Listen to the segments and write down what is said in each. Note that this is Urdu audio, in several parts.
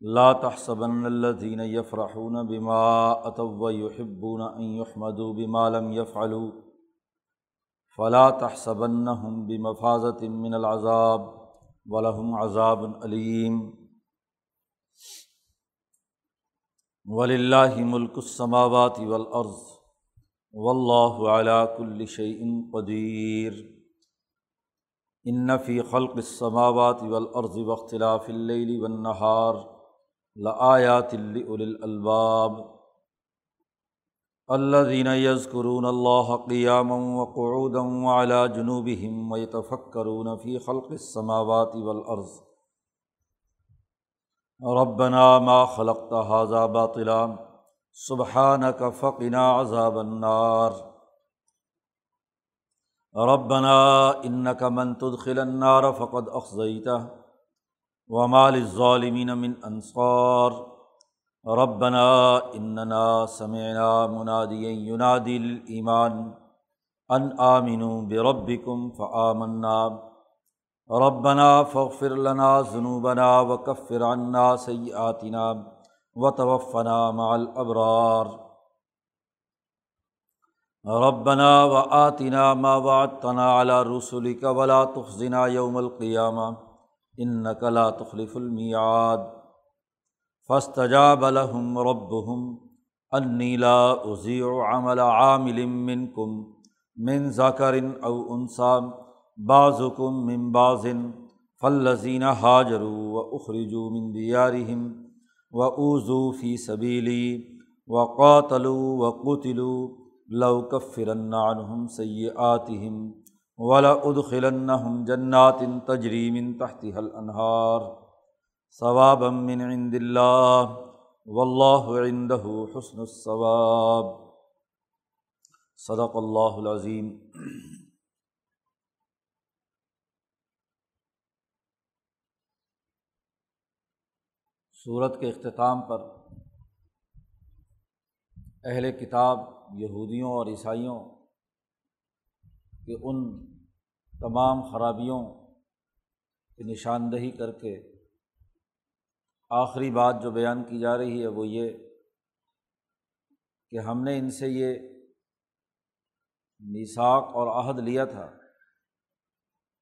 لا تحسبن الذين يفرحون بما اتوا ويحبون ان يحمدوا بما لم يفعلوا فلا تحسبنهم بمفازة من العذاب ولهم عذاب عليم ولله ملك السماوات والارض والله على كل شيء قدير ان في خلق السماوات والارض واختلاف الليل والنهار لآیات الباب اللہ دین یز الذين يذكرون الله قياما وقعودا وعلى جنوبهم ويتفكرون في خلق السماوات والأرض. ربنا ما خلقت هذا باطلا، سبحانك فقنا عذاب النار. ربنا إنك من تدخل النار فقد أخزيته. ومال ظالمین من انصار. ربنا اننا سمعنا منادیا ينادي للإيمان ان آمنوا بربكم فآمنا. ربنا فاغفر لنا ذنوبنا وكفر عنا سيئاتنا وتوفنا مع الأبرار. ربنا وآتنا ما وعدتنا على رسلك ولا تخزنا يوم القيامة. ان نقلا تخلف المیاد فاستجاب لهم ربهم انی لا اضیع عمل عامل منکم من ذکر او انسا بعضکم من بعض فالذین حاجروا واخرجوا من دیارهم واوذوا فی سبیلی وقاتلوا وقتلوا لو کفرن عنهم سیئاتهم ولا ادخلنہم جنات تجری من تحتها الانہار ثوابا من عند اللہ واللہ عنده حسن الثواب. صدق اللہ العظیم صورت کے اختتام پر اہل کتاب یہودیوں اور عیسائیوں کہ ان تمام خرابیوں کی نشاندہی کر کے آخری بات جو بیان کی جا رہی ہے وہ یہ کہ ہم نے ان سے یہ نساک اور عہد لیا تھا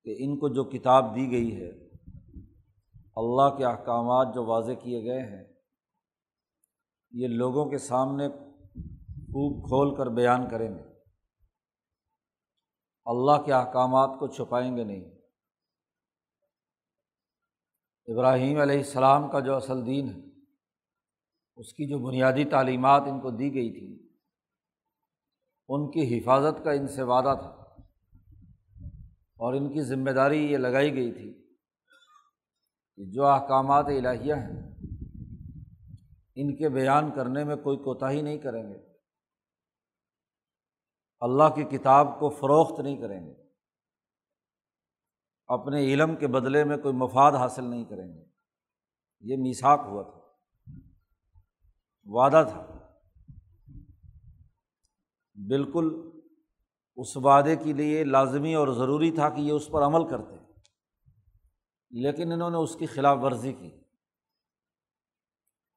کہ ان کو جو کتاب دی گئی ہے، اللہ کے احکامات جو واضح کیے گئے ہیں، یہ لوگوں کے سامنے خوب کھول کر بیان کریں گے۔ اللہ کے احکامات کو چھپائیں گے نہیں۔ ابراہیم علیہ السلام کا جو اصل دین ہے، اس کی جو بنیادی تعلیمات ان کو دی گئی تھی، ان کی حفاظت کا ان سے وعدہ تھا۔ اور ان کی ذمہ داری یہ لگائی گئی تھی کہ جو احکامات الہیہ ہیں، ان کے بیان کرنے میں کوئی کوتاہی نہیں کریں گے۔ اللہ کی کتاب کو فروخت نہیں کریں گے۔ اپنے علم کے بدلے میں کوئی مفاد حاصل نہیں کریں گے۔ یہ میساک ہوا تھا۔ وعدہ تھا۔ بالکل اس وعدے کے لیے لازمی اور ضروری تھا کہ یہ اس پر عمل کرتے۔ لیکن انہوں نے اس کی خلاف ورزی کی۔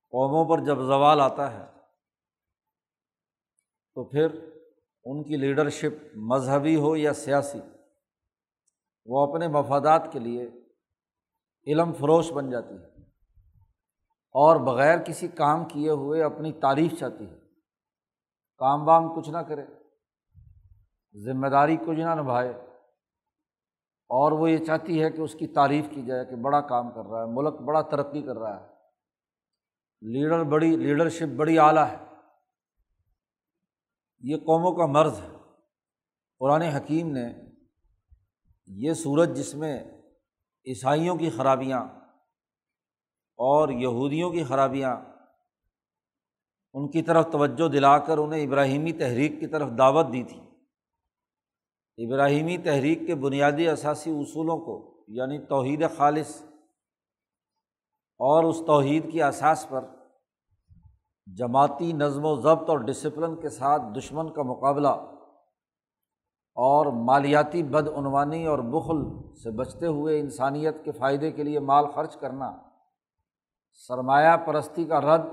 قوموں پر جب زوال آتا ہے تو پھر ان کی لیڈرشپ مذہبی ہو یا سیاسی، وہ اپنے مفادات کے لیے علم فروش بن جاتی ہے اور بغیر کسی کام کیے ہوئے اپنی تعریف چاہتی ہے۔ کام وام کچھ نہ کرے، ذمہ داری کچھ نہ نبھائے اور وہ یہ چاہتی ہے کہ اس کی تعریف کی جائے کہ بڑا کام کر رہا ہے، ملک بڑا ترقی کر رہا ہے۔ لیڈر بڑی، لیڈرشپ بڑی اعلیٰ ہے۔ یہ قوموں کا مرض ہے۔ قرآن حکیم نے یہ سورج جس میں عیسائیوں کی خرابیاں اور یہودیوں کی خرابیاں ان کی طرف توجہ دلا کر انہیں ابراہیمی تحریک کی طرف دعوت دی تھی۔ ابراہیمی تحریک کے بنیادی اثاثی اصولوں کو یعنی توحید خالص اور اس توحید کی اساس پر جماعتی نظم و ضبط اور ڈسپلن کے ساتھ دشمن کا مقابلہ اور مالیاتی بدعنوانی اور بخل سے بچتے ہوئے انسانیت کے فائدے کے لیے مال خرچ کرنا، سرمایہ پرستی کا رد،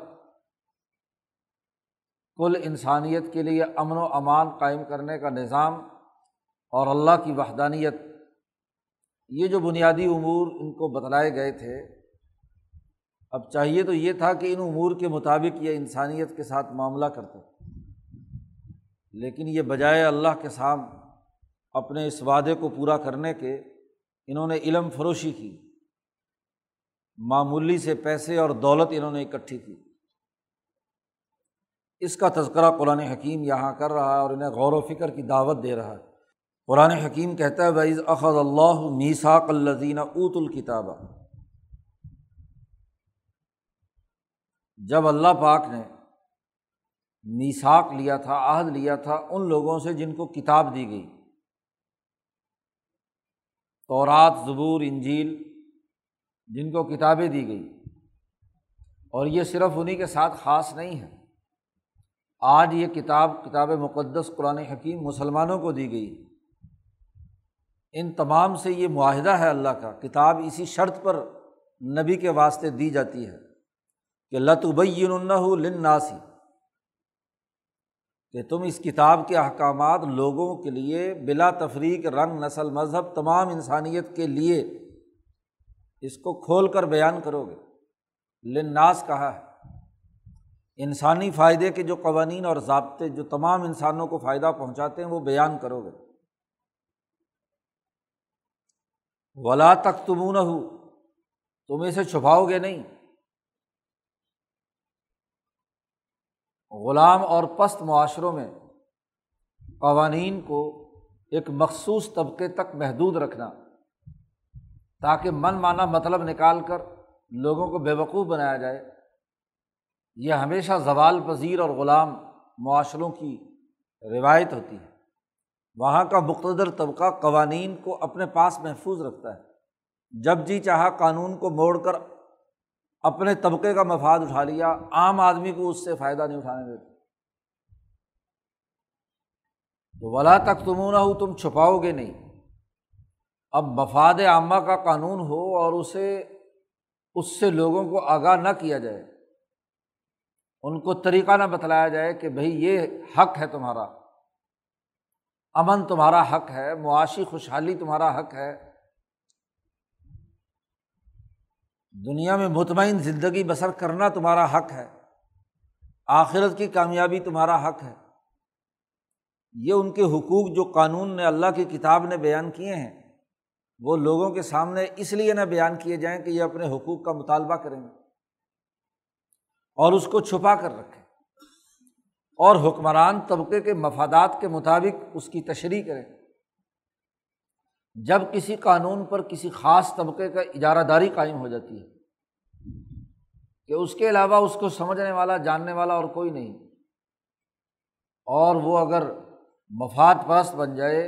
کل انسانیت کے لیے امن و امان قائم کرنے کا نظام اور اللہ کی وحدانیت، یہ جو بنیادی امور ان کو بتلائے گئے تھے اب چاہیے تو یہ تھا کہ ان امور کے مطابق یہ انسانیت کے ساتھ معاملہ کرتے۔ لیکن یہ بجائے اللہ کے سام اپنے اس وعدے کو پورا کرنے کے انہوں نے علم فروشی کی، معمولی سے پیسے اور دولت انہوں نے اکٹھی کی۔ اس کا تذکرہ قرآن حکیم یہاں کر رہا ہے اور انہیں غور و فکر کی دعوت دے رہا ہے۔ قرآن حکیم کہتا ہے بعض اخذ اللہ میساک الزین اوت الکتابہ جب اللہ پاک نے میساک لیا تھا، عہد لیا تھا ان لوگوں سے جن کو کتاب دی گئی۔ تورات، زبور، انجیل، جن کو کتابیں دی گئی۔ اور یہ صرف انہیں کے ساتھ خاص نہیں ہے۔ آج یہ کتاب کتاب مقدس، قرآن حکیم مسلمانوں کو دی گئی۔ ان تمام سے یہ معاہدہ ہے اللہ کا، کتاب اسی شرط پر نبی کے واسطے دی جاتی ہے۔ کہ لتبین لناسی کہ تم اس کتاب کے احکامات لوگوں کے لیے بلا تفریق رنگ، نسل، مذہب، تمام انسانیت کے لیے اس کو کھول کر بیان کرو گے۔ لناس کہا ہے۔ انسانی فائدے کے جو قوانین اور ضابطے جو تمام انسانوں کو فائدہ پہنچاتے ہیں وہ بیان کرو گے۔ ولا تک تمون ہو تم اسے چھپاؤ گے نہیں۔ غلام اور پست معاشروں میں قوانین کو ایک مخصوص طبقے تک محدود رکھنا، تاکہ من مانا مطلب نکال کر لوگوں کو بے وقوف بنایا جائے۔ یہ ہمیشہ زوال پذیر اور غلام معاشروں کی روایت ہوتی ہے۔ وہاں کا مقتدر طبقہ قوانین کو اپنے پاس محفوظ رکھتا ہے۔ جب جی چاہا قانون کو موڑ کر اپنے طبقے کا مفاد اٹھا لیا، عام آدمی کو اس سے فائدہ نہیں اٹھانے دیتے۔ تو ولا تک تمون ہو تم چھپاؤ گے نہیں۔ اب مفاد عامہ کا قانون ہو اور اسے، اس سے لوگوں کو آگاہ نہ کیا جائے۔ ان کو طریقہ نہ بتلایا جائے کہ بھائی یہ حق ہے تمہارا۔ امن تمہارا حق ہے، معاشی خوشحالی تمہارا حق ہے۔ دنیا میں مطمئن زندگی بسر کرنا تمہارا حق ہے۔ آخرت کی کامیابی تمہارا حق ہے۔ یہ ان کے حقوق جو قانون نے اللہ کی کتاب نے بیان کیے ہیں، وہ لوگوں کے سامنے اس لیے نہ بیان کیے جائیں کہ یہ اپنے حقوق کا مطالبہ کریں۔ گے اور اس کو چھپا کر رکھے اور حکمران طبقے کے مفادات کے مطابق اس کی تشریح کریں۔ جب کسی قانون پر کسی خاص طبقے کا اجارہ داری قائم ہو جاتی ہے، کہ اس کے علاوہ اس کو سمجھنے والا، جاننے والا اور کوئی نہیں، اور وہ اگر مفاد پرست بن جائے،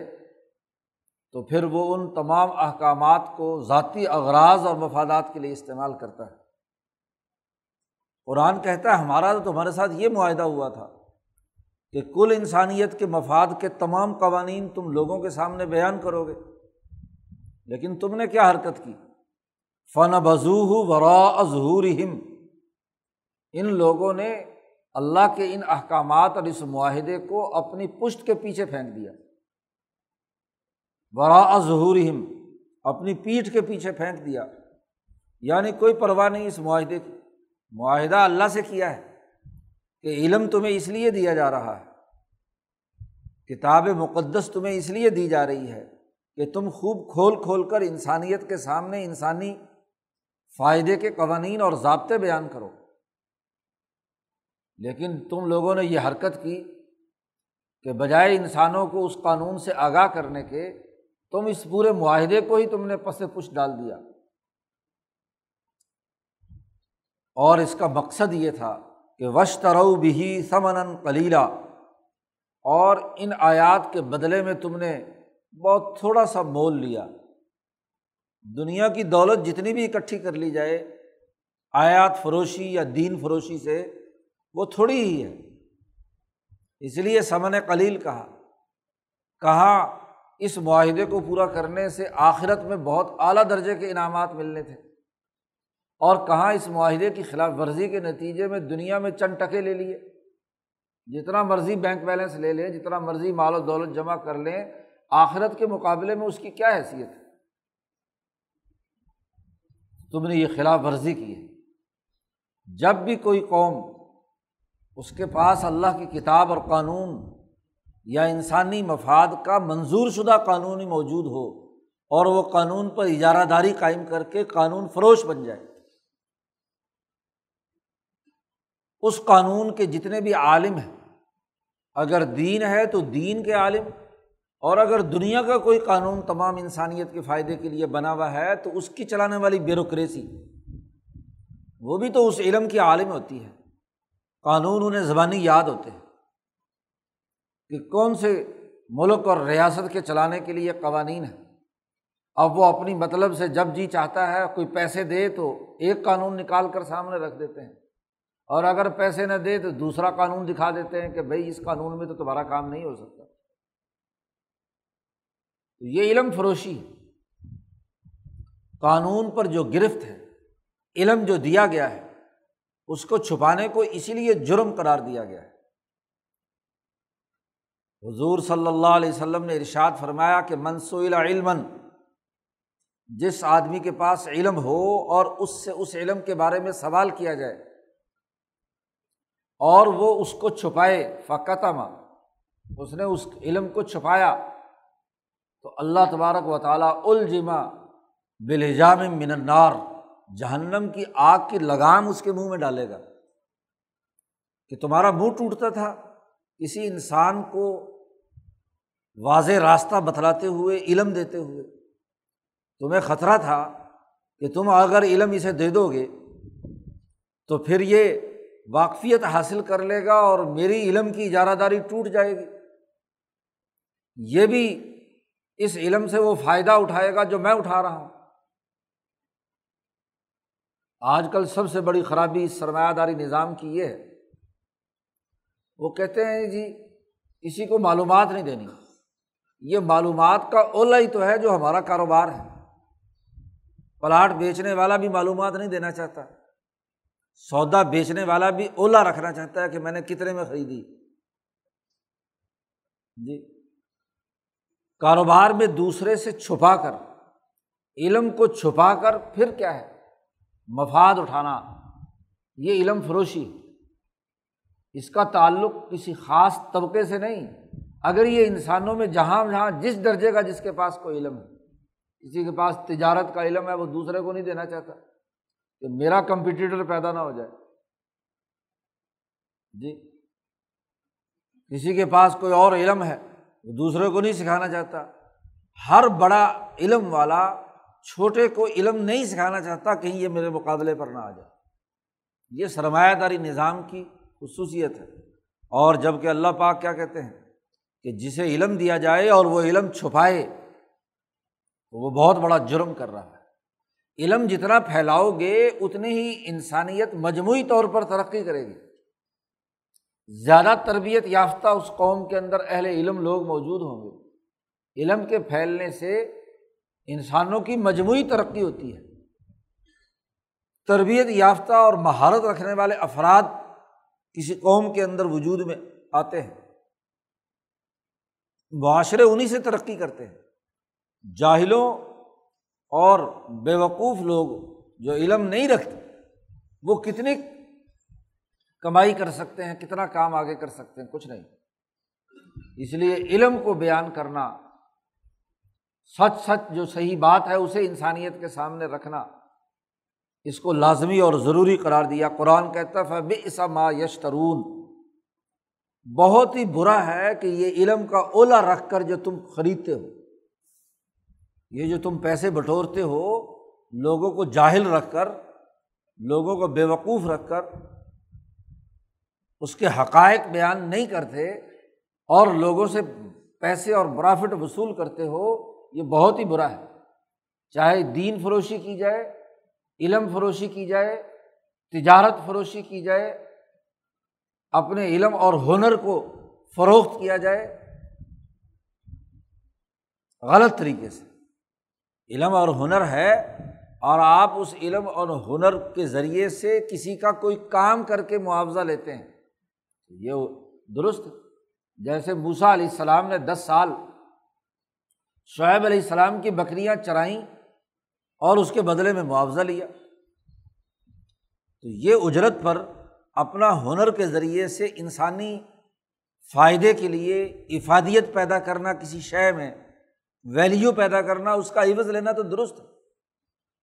تو پھر وہ ان تمام احکامات کو ذاتی اغراض اور مفادات کے لیے استعمال کرتا ہے۔ قرآن کہتا ہے، ہمارا تو تمہارے ساتھ یہ معاہدہ ہوا تھا کہ کل انسانیت کے مفاد کے تمام قوانین تم لوگوں کے سامنے بیان کرو گے۔ لیکن تم نے کیا حرکت کی؟ فن بضو ورا ظہور ان لوگوں نے اللہ کے ان احکامات اور اس معاہدے کو اپنی پشت کے پیچھے پھینک دیا۔ ورا ظہور اپنی پیٹھ کے پیچھے پھینک دیا۔ یعنی کوئی پرواہ نہیں اس معاہدے کی۔ معاہدہ اللہ سے کیا ہے؟ کہ علم تمہیں اس لیے دیا جا رہا ہے۔ کتاب مقدس تمہیں اس لیے دی جا رہی ہے۔ کہ تم خوب کھول کھول کر انسانیت کے سامنے انسانی فائدے کے قوانین اور ضابطے بیان کرو۔ لیکن تم لوگوں نے یہ حرکت کی کہ بجائے انسانوں کو اس قانون سے آگاہ کرنے کے، تم اس پورے معاہدے کو ہی تم نے پس پش ڈال دیا۔ اور اس کا مقصد یہ تھا کہ وشترو بھی سمن کلیلہ اور ان آیات کے بدلے میں تم نے بہت تھوڑا سا مول لیا۔ دنیا کی دولت جتنی بھی اکٹھی کر لی جائے، آیات فروشی یا دین فروشی سے وہ تھوڑی ہی ہے۔ اس لیے سمن قلیل کہا کہا، اس معاہدے کو پورا کرنے سے آخرت میں بہت اعلیٰ درجے کے انعامات ملنے تھے۔ اور کہاں اس معاہدے کی خلاف ورزی کے نتیجے میں دنیا میں چند ٹکے لے لیے۔ جتنا مرضی بینک بیلنس لے لیں، جتنا مرضی مال و دولت جمع کر لیں آخرت کے مقابلے میں اس کی کیا حیثیت ہے؟ تم نے یہ خلاف ورزی کی ہے۔ جب بھی کوئی قوم اس کے پاس اللہ کی کتاب اور قانون یا انسانی مفاد کا منظور شدہ قانون ہی موجود ہو اور وہ قانون پر اجارہ داری قائم کر کے قانون فروش بن جائے، اس قانون کے جتنے بھی عالم ہیں، اگر دین ہے تو دین کے عالم اور اگر دنیا کا کوئی قانون تمام انسانیت کے فائدے کے لیے بنا ہوا ہے، تو اس کی چلانے والی بیوروکریسی، وہ بھی تو اس علم کی عالم ہوتی ہے۔ قانون انہیں زبانی یاد ہوتے ہیں کہ کون سے ملک اور ریاست کے چلانے کے لیے قوانین ہیں۔ اب وہ اپنی مطلب سے جب جی چاہتا ہے، کوئی پیسے دے تو ایک قانون نکال کر سامنے رکھ دیتے ہیں۔ اور اگر پیسے نہ دے تو دوسرا قانون دکھا دیتے ہیں کہ بھائی اس قانون میں تو تمہارا کام نہیں ہو سکتا۔ یہ علم فروشی قانون پر جو گرفت ہے، علم جو دیا گیا ہے، اس کو چھپانے کو اسی لیے جرم قرار دیا گیا ہے۔ حضور صلی اللہ علیہ وسلم نے ارشاد فرمایا کہ منصوع علم جس آدمی کے پاس علم ہو اور اس سے اس علم کے بارے میں سوال کیا جائے اور وہ اس کو چھپائے فقتما اس نے اس علم کو چھپایا تو اللہ تبارک و تعالیٰ الجما بلجام منار جہنم کی آگ کی لگام اس کے منہ میں ڈالے گا کہ تمہارا منہ ٹوٹتا تھا۔ کسی انسان کو واضح راستہ بتلاتے ہوئے، علم دیتے ہوئے۔ تمہیں خطرہ تھا کہ تم اگر علم اسے دے دو گے تو پھر یہ واقفیت حاصل کر لے گا اور میری علم کی اجارہ داری ٹوٹ جائے گی۔ یہ بھی اس علم سے وہ فائدہ اٹھائے گا جو میں اٹھا رہا ہوں۔ آج کل سب سے بڑی خرابی اس سرمایہ داری نظام کی یہ ہے۔ وہ کہتے ہیں جی کسی کو معلومات نہیں دینی۔ یہ معلومات کا اولا ہی تو ہے جو ہمارا کاروبار ہے۔ پلاٹ بیچنے والا بھی معلومات نہیں دینا چاہتا۔ سودا بیچنے والا بھی اولا رکھنا چاہتا ہے کہ میں نے کتنے میں خریدی۔ جی۔ کاروبار میں دوسرے سے چھپا کر، علم کو چھپا کر پھر کیا ہے؟ مفاد اٹھانا۔ یہ علم فروشی۔ اس کا تعلق کسی خاص طبقے سے نہیں۔ اگر یہ انسانوں میں جہاں جہاں جس درجے کا جس کے پاس کوئی علم ہے، کسی کے پاس تجارت کا علم ہے، وہ دوسرے کو نہیں دینا چاہتا کہ میرا کمپٹیٹر پیدا نہ ہو جائے۔ جی کسی کے پاس کوئی اور علم ہے وہ دوسرے کو نہیں سکھانا چاہتا۔ ہر بڑا علم والا چھوٹے کو علم نہیں سکھانا چاہتا کہیں یہ میرے مقابلے پر نہ آ جائے۔ یہ سرمایہ داری نظام کی خصوصیت ہے۔ اور جبکہ اللہ پاک کیا کہتے ہیں کہ جسے علم دیا جائے اور وہ علم چھپائے، تو وہ بہت بڑا جرم کر رہا ہے۔ علم جتنا پھیلاؤ گے، اتنی ہی انسانیت مجموعی طور پر ترقی کرے گی۔ زیادہ تربیت یافتہ اس قوم کے اندر اہل علم لوگ موجود ہوں گے۔ علم کے پھیلنے سے انسانوں کی مجموعی ترقی ہوتی ہے۔ تربیت یافتہ اور مہارت رکھنے والے افراد کسی قوم کے اندر وجود میں آتے ہیں۔ معاشرے انہیں سے ترقی کرتے ہیں۔ جاہلوں اور بیوقوف لوگ جو علم نہیں رکھتے، وہ کتنی کمائی کر سکتے ہیں، کتنا کام آگے کر سکتے ہیں، کچھ نہیں۔ اس لیے علم کو بیان کرنا، سچ سچ جو صحیح بات ہے اسے انسانیت کے سامنے رکھنا، اس کو لازمی اور ضروری قرار دیا۔ قرآن کہتا ہے بے عصا ما یشترون بہت ہی برا ہے کہ یہ علم کا اولا رکھ کر جو تم خریدتے ہو۔ یہ جو تم پیسے بٹورتے ہو، لوگوں کو جاہل رکھ کر، لوگوں کو بے وقوف رکھ کر اس کے حقائق بیان نہیں کرتے اور لوگوں سے پیسے اور برافٹ وصول کرتے ہو، یہ بہت ہی برا ہے۔ چاہے دین فروشی کی جائے، علم فروشی کی جائے، تجارت فروشی کی جائے، اپنے علم اور ہنر کو فروخت کیا جائے، غلط طریقے سے۔ علم اور ہنر ہے اور آپ اس علم اور ہنر کے ذریعے سے کسی کا کوئی کام کر کے معاوضہ لیتے ہیں۔ یہ درست جیسے موسا علیہ السلام نے دس سال شعیب علیہ السلام کی بکریاں چرائیں اور اس کے بدلے میں معاوضہ لیا۔ تو یہ اجرت پر اپنا ہنر کے ذریعے سے انسانی فائدے کے لیے افادیت پیدا کرنا، کسی شے میں ویلیو پیدا کرنا، اس کا عوض لینا تو درست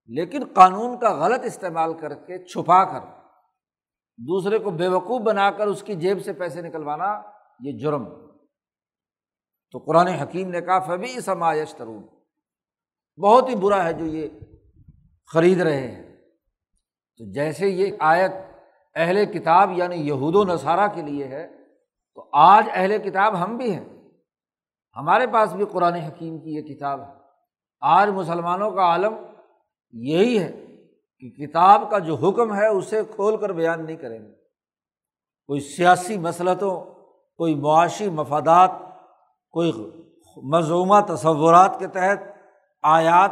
لیکن قانون کا غلط استعمال کر کے چھپا کر دوسرے کو بے وقوف بنا کر اس کی جیب سے پیسے نکلوانا، یہ جرم۔ تو قرآن حکیم نے کہا فبی سمایش ترون بہت ہی برا ہے جو یہ خرید رہے ہیں۔ تو جیسے یہ آیت اہل کتاب یعنی یہود و نصارہ کے لیے ہے، تو آج اہل کتاب ہم بھی ہیں۔ ہمارے پاس بھی قرآن حکیم کی یہ کتاب ہے۔ آج مسلمانوں کا عالم یہی ہے۔ کہ کتاب کا جو حکم ہے اسے کھول کر بیان نہیں کریں گے۔ کوئی سیاسی مسلطوں، کوئی معاشی مفادات، کوئی مضمومہ تصورات کے تحت آیات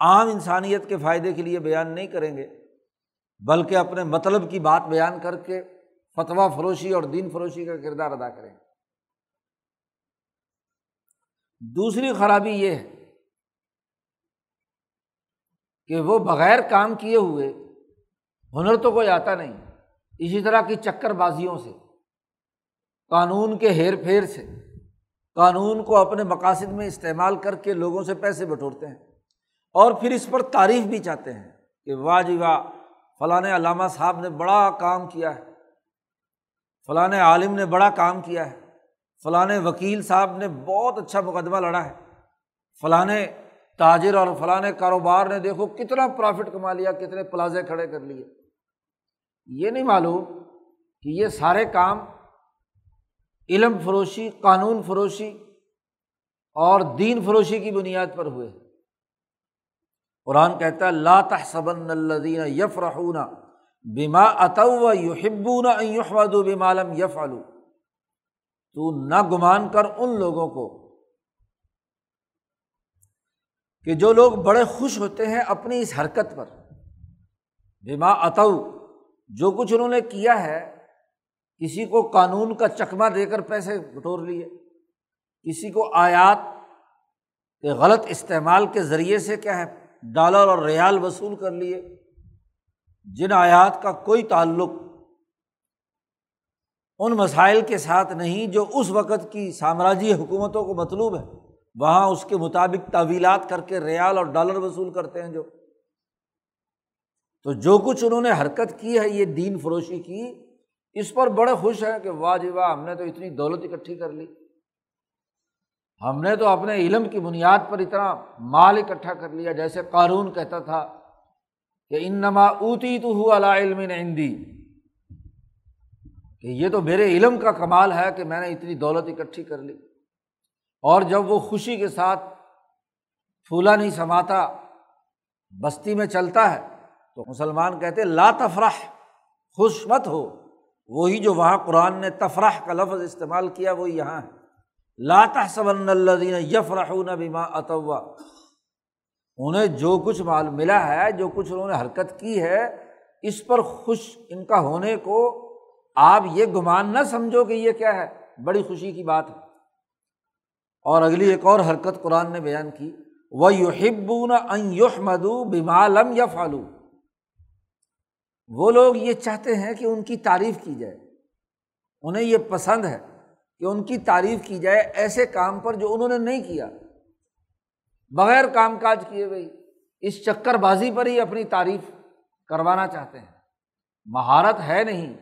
عام انسانیت کے فائدے کے لیے بیان نہیں کریں گے، بلکہ اپنے مطلب کی بات بیان کر کے فتویٰ فروشی اور دین فروشی کا کردار ادا کریں گے۔ دوسری خرابی یہ ہے کہ وہ بغیر کام کیے ہوئے ہنر تو کوئی آتا نہیں، اسی طرح کی چکر بازیوں سے، قانون کے ہیر پھیر سے، قانون کو اپنے مقاصد میں استعمال کر کے لوگوں سے پیسے بٹورتے ہیں اور پھر اس پر تعریف بھی چاہتے ہیں کہ واہ جی واہ، فلاں علامہ صاحب نے بڑا کام کیا ہے، فلاں عالم نے بڑا کام کیا ہے، فلاں وکیل صاحب نے بہت اچھا مقدمہ لڑا ہے، فلاں تاجر اور فلاں کاروبار نے دیکھو کتنا پرافٹ کما لیا، کتنے پلازے کھڑے کر لیے۔ یہ نہیں معلوم کہ یہ سارے کام علم فروشی، قانون فروشی اور دین فروشی کی بنیاد پر ہوئے۔ قرآن کہتا ہے، لا تحسبن الذین یفرحون بما اتو یحبون ان یحمدوا بما لم یفعلوا۔ تو نہ گمان کر ان لوگوں کو کہ جو لوگ بڑے خوش ہوتے ہیں اپنی اس حرکت پر۔ بما اتو جو کچھ انہوں نے کیا ہے، کسی کو قانون کا چکمہ دے کر پیسے بٹور لیے، کسی کو آیات کے غلط استعمال کے ذریعے سے کیا ہے، ڈالر اور ریال وصول کر لیے۔ جن آیات کا کوئی تعلق ان مسائل کے ساتھ نہیں، جو اس وقت کی سامراجی حکومتوں کو مطلوب ہے۔ وہاں اس کے مطابق تعویلات کر کے ریال اور ڈالر وصول کرتے ہیں جو۔ تو جو کچھ انہوں نے حرکت کی ہے، یہ دین فروشی کی، اس پر بڑے خوش ہیں کہ واہ جی واہ، ہم نے تو اتنی دولت اکٹھی کر لی۔ ہم نے تو اپنے علم کی بنیاد پر اتنا مال اکٹھا کر لیا۔ جیسے قارون کہتا تھا کہ ان نما اوتی تو ہو علم ہندی کہ یہ تو میرے علم کا کمال ہے کہ میں نے اتنی دولت اکٹھی کر لی۔ اور جب وہ خوشی کے ساتھ پھولا نہیں سماتا، بستی میں چلتا ہے، تو مسلمان کہتے لا تفرح، خوش مت ہو۔ وہی جو وہاں قرآن نے تفرح کا لفظ استعمال کیا، وہی یہاں ہے۔ لاتا سبن الدین یفرح بیما اتوا۔ انہیں جو کچھ مال ملا ہے، جو کچھ انہوں نے حرکت کی ہے، اس پر خوش ان کا ہونے کو آپ یہ گمان نہ سمجھو کہ یہ کیا ہے، بڑی خوشی کی بات ہے۔ اور اگلی ایک اور حرکت قرآن نے بیان کی وہ یحبون ان یحمدو بمالم یا فالو وہ لوگ یہ چاہتے ہیں کہ ان کی تعریف کی جائے۔ انہیں یہ پسند ہے کہ ان کی تعریف کی جائے ایسے کام پر جو انہوں نے نہیں کیا۔ بغیر کام کاج کیے بھائی اس چکر بازی پر ہی اپنی تعریف کروانا چاہتے ہیں۔ مہارت ہے نہیں،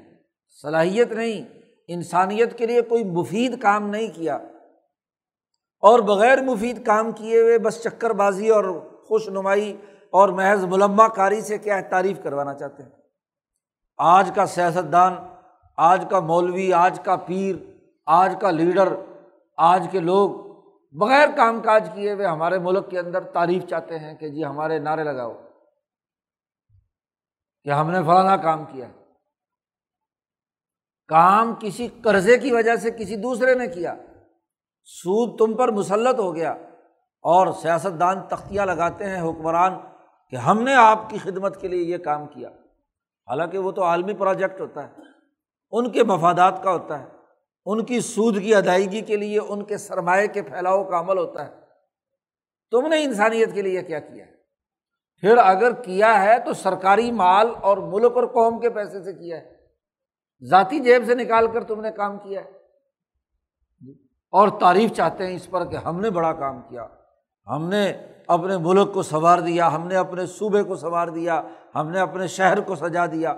صلاحیت نہیں، انسانیت کے لیے کوئی مفید کام نہیں کیا۔ اور بغیر مفید کام کیے ہوئے بس چکر بازی اور خوش نمائی اور محض ملما کاری سے کیا ہے، تعریف کروانا چاہتے ہیں۔ آج کا سیاستدان، آج کا مولوی، آج کا پیر، آج کا لیڈر، آج کے لوگ بغیر کام کاج کیے ہوئے ہمارے ملک کے اندر تعریف چاہتے ہیں کہ جی ہمارے نعرے لگاؤ، کہ ہم نے فلانا کام کیا۔ کام کسی قرضے کی وجہ سے کسی دوسرے نے کیا۔ سود تم پر مسلط ہو گیا اور سیاست دان تختیاں لگاتے ہیں حکمران کہ ہم نے آپ کی خدمت کے لیے یہ کام کیا۔ حالانکہ وہ تو عالمی پروجیکٹ ہوتا ہے، ان کے مفادات کا ہوتا ہے، ان کی سود کی ادائیگی کے لیے، ان کے سرمایہ کے پھیلاؤ کا عمل ہوتا ہے۔ تم نے انسانیت کے لیے کیا کیا ہے؟ پھر اگر کیا ہے تو سرکاری مال اور ملک اور قوم کے پیسے سے کیا ہے۔ ذاتی جیب سے نکال کر تم نے کام کیا ہے۔ اور تعریف چاہتے ہیں اس پر کہ ہم نے بڑا کام کیا۔ ہم نے اپنے ملک کو سنوار دیا، ہم نے اپنے صوبے کو سنوار دیا، ہم نے اپنے شہر کو سجا دیا۔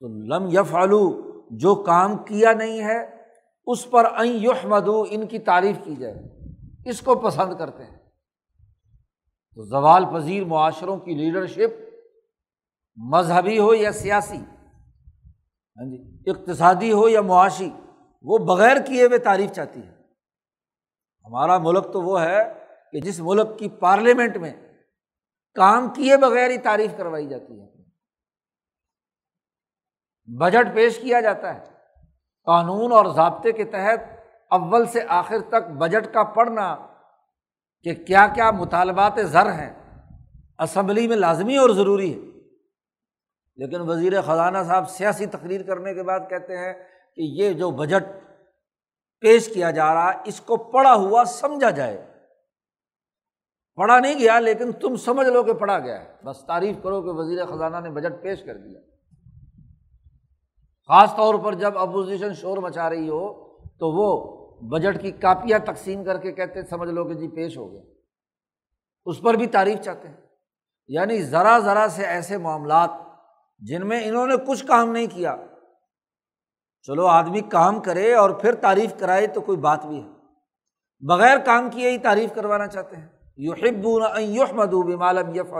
تو لم یف آلو جو کام کیا نہیں ہے، اس پر این یح مدو ان کی تعریف کی جائے۔ اس کو پسند کرتے ہیں۔ تو زوال پذیر معاشروں کی لیڈرشپ مذہبی ہو یا سیاسی؟ ہاں جی اقتصادی ہو یا معاشی؟ وہ بغیر کیے ہوئے تعریف چاہتی ہے۔ ہمارا ملک تو وہ ہے کہ جس ملک کی پارلیمنٹ میں کام کیے بغیر ہی تعریف کروائی جاتی ہے۔ بجٹ پیش کیا جاتا ہے۔ قانون اور ضابطے کے تحت اول سے آخر تک بجٹ کا پڑھنا کہ کیا کیا مطالبات زر ہیں۔ اسمبلی میں لازمی اور ضروری ہے۔ لیکن وزیر خزانہ صاحب سیاسی تقریر کرنے کے بعد کہتے ہیں کہ یہ جو بجٹ پیش کیا جا رہا اس کو پڑھا ہوا سمجھا جائے۔ پڑھا نہیں گیا، لیکن تم سمجھ لو کہ پڑھا گیا ہے۔ بس تعریف کرو کہ وزیر خزانہ نے بجٹ پیش کر دیا۔ خاص طور پر جب اپوزیشن شور مچا رہی ہو، تو وہ بجٹ کی کاپیاں تقسیم کر کے کہتے، سمجھ لو کہ جی پیش ہو گیا۔ اس پر بھی تعریف چاہتے ہیں۔ یعنی ذرا ذرا سے ایسے معاملات جن میں انہوں نے کچھ کام نہیں کیا چلو آدمی کام کرے اور پھر تعریف کرائے تو کوئی بات بھی ہے۔ بغیر کام کیے ہی تعریف کروانا چاہتے ہیں۔ یو ہب مدو مالم یف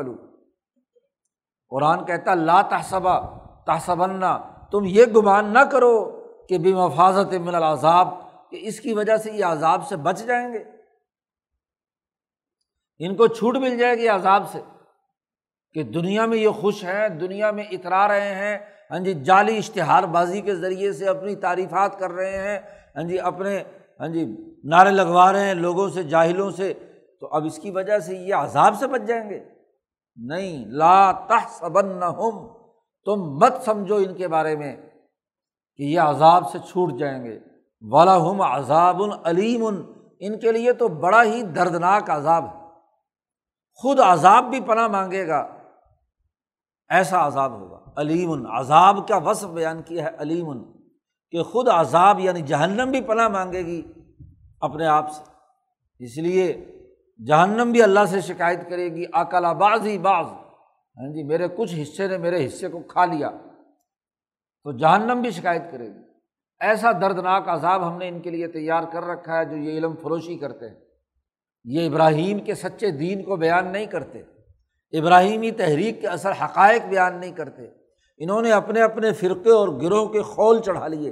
قرآن کہتا لا تحسبا تحسبنا تم یہ گمان نہ کرو کہ بے مفاظت من العذاب، کہ اس کی وجہ سے یہ عذاب سے بچ جائیں گے۔ ان کو چھوٹ مل جائے گی عذاب سے کہ دنیا میں یہ خوش ہیں، دنیا میں اترا رہے ہیں ہاں جی جعلی اشتہار بازی کے ذریعے سے اپنی تعریفات کر رہے ہیں ہاں جی اپنے ہاں جی نعرے لگوا رہے ہیں لوگوں سے، جاہلوں سے، تو اب اس کی وجہ سے یہ عذاب سے بچ جائیں گے۔ نہیں، لا تحسبن ہم تم مت سمجھو ان کے بارے میں کہ یہ عذاب سے چھوٹ جائیں گے۔ والا ہم عذاب العلیم ان کے لیے تو بڑا ہی دردناک عذاب ہے۔ خود عذاب بھی پناہ مانگے گا، ایسا عذاب ہوگا۔ علیم عذاب کا وصف بیان کیا ہے، علیم، کہ خود عذاب یعنی جہنم بھی پناہ مانگے گی اپنے آپ سے۔ اس لیے جہنم بھی اللہ سے شکایت کرے گی اکلا باز ہی باز ہاں جی میرے کچھ حصے نے میرے حصے کو کھا لیا۔ تو جہنم بھی شکایت کرے گی۔ ایسا دردناک عذاب ہم نے ان کے لیے تیار کر رکھا ہے جو یہ علم فروشی کرتے ہیں۔ یہ ابراہیم کے سچے دین کو بیان نہیں کرتے۔ ابراہیمی تحریک کے اثر حقائق بیان نہیں کرتے۔ انہوں نے اپنے اپنے فرقے اور گروہ کے خول چڑھا لیے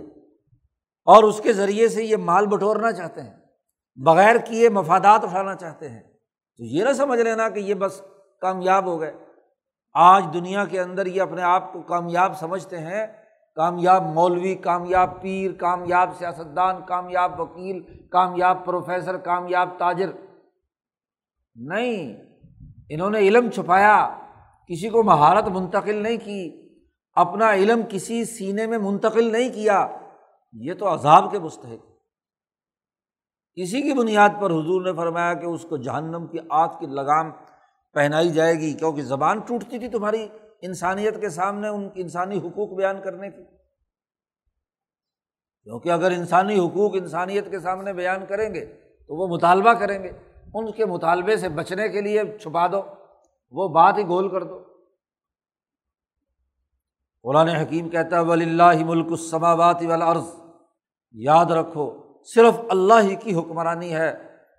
اور اس کے ذریعے سے یہ مال بٹورنا چاہتے ہیں، بغیر کیے مفادات اٹھانا چاہتے ہیں۔ تو یہ نہ سمجھ لینا کہ یہ بس کامیاب ہو گئے۔ آج دنیا کے اندر یہ اپنے آپ کو کامیاب سمجھتے ہیں۔ کامیاب مولوی، کامیاب پیر، کامیاب سیاستدان، کامیاب وکیل، کامیاب پروفیسر، کامیاب تاجر۔ نہیں، انہوں نے علم چھپایا، کسی کو مہارت منتقل نہیں کی۔ اپنا علم کسی سینے میں منتقل نہیں کیا، یہ تو عذاب کے مستحق اسی کی بنیاد پر حضور نے فرمایا کہ اس کو جہنم کی آگ کی لگام پہنائی جائے گی، کیونکہ زبان ٹوٹتی تھی تمہاری انسانیت کے سامنے، ان کی انسانی حقوق بیان کرنے کی۔ کیونکہ اگر انسانی حقوق انسانیت کے سامنے بیان کریں گے، تو وہ مطالبہ کریں گے۔ ان کے مطالبے سے بچنے کے لیے چھپا دو، وہ بات ہی گول کر دو۔ قرآن حکیم کہتا ہے ولی اللہ ملک السماوات والارض یاد رکھو، صرف اللہ ہی کی حکمرانی ہے،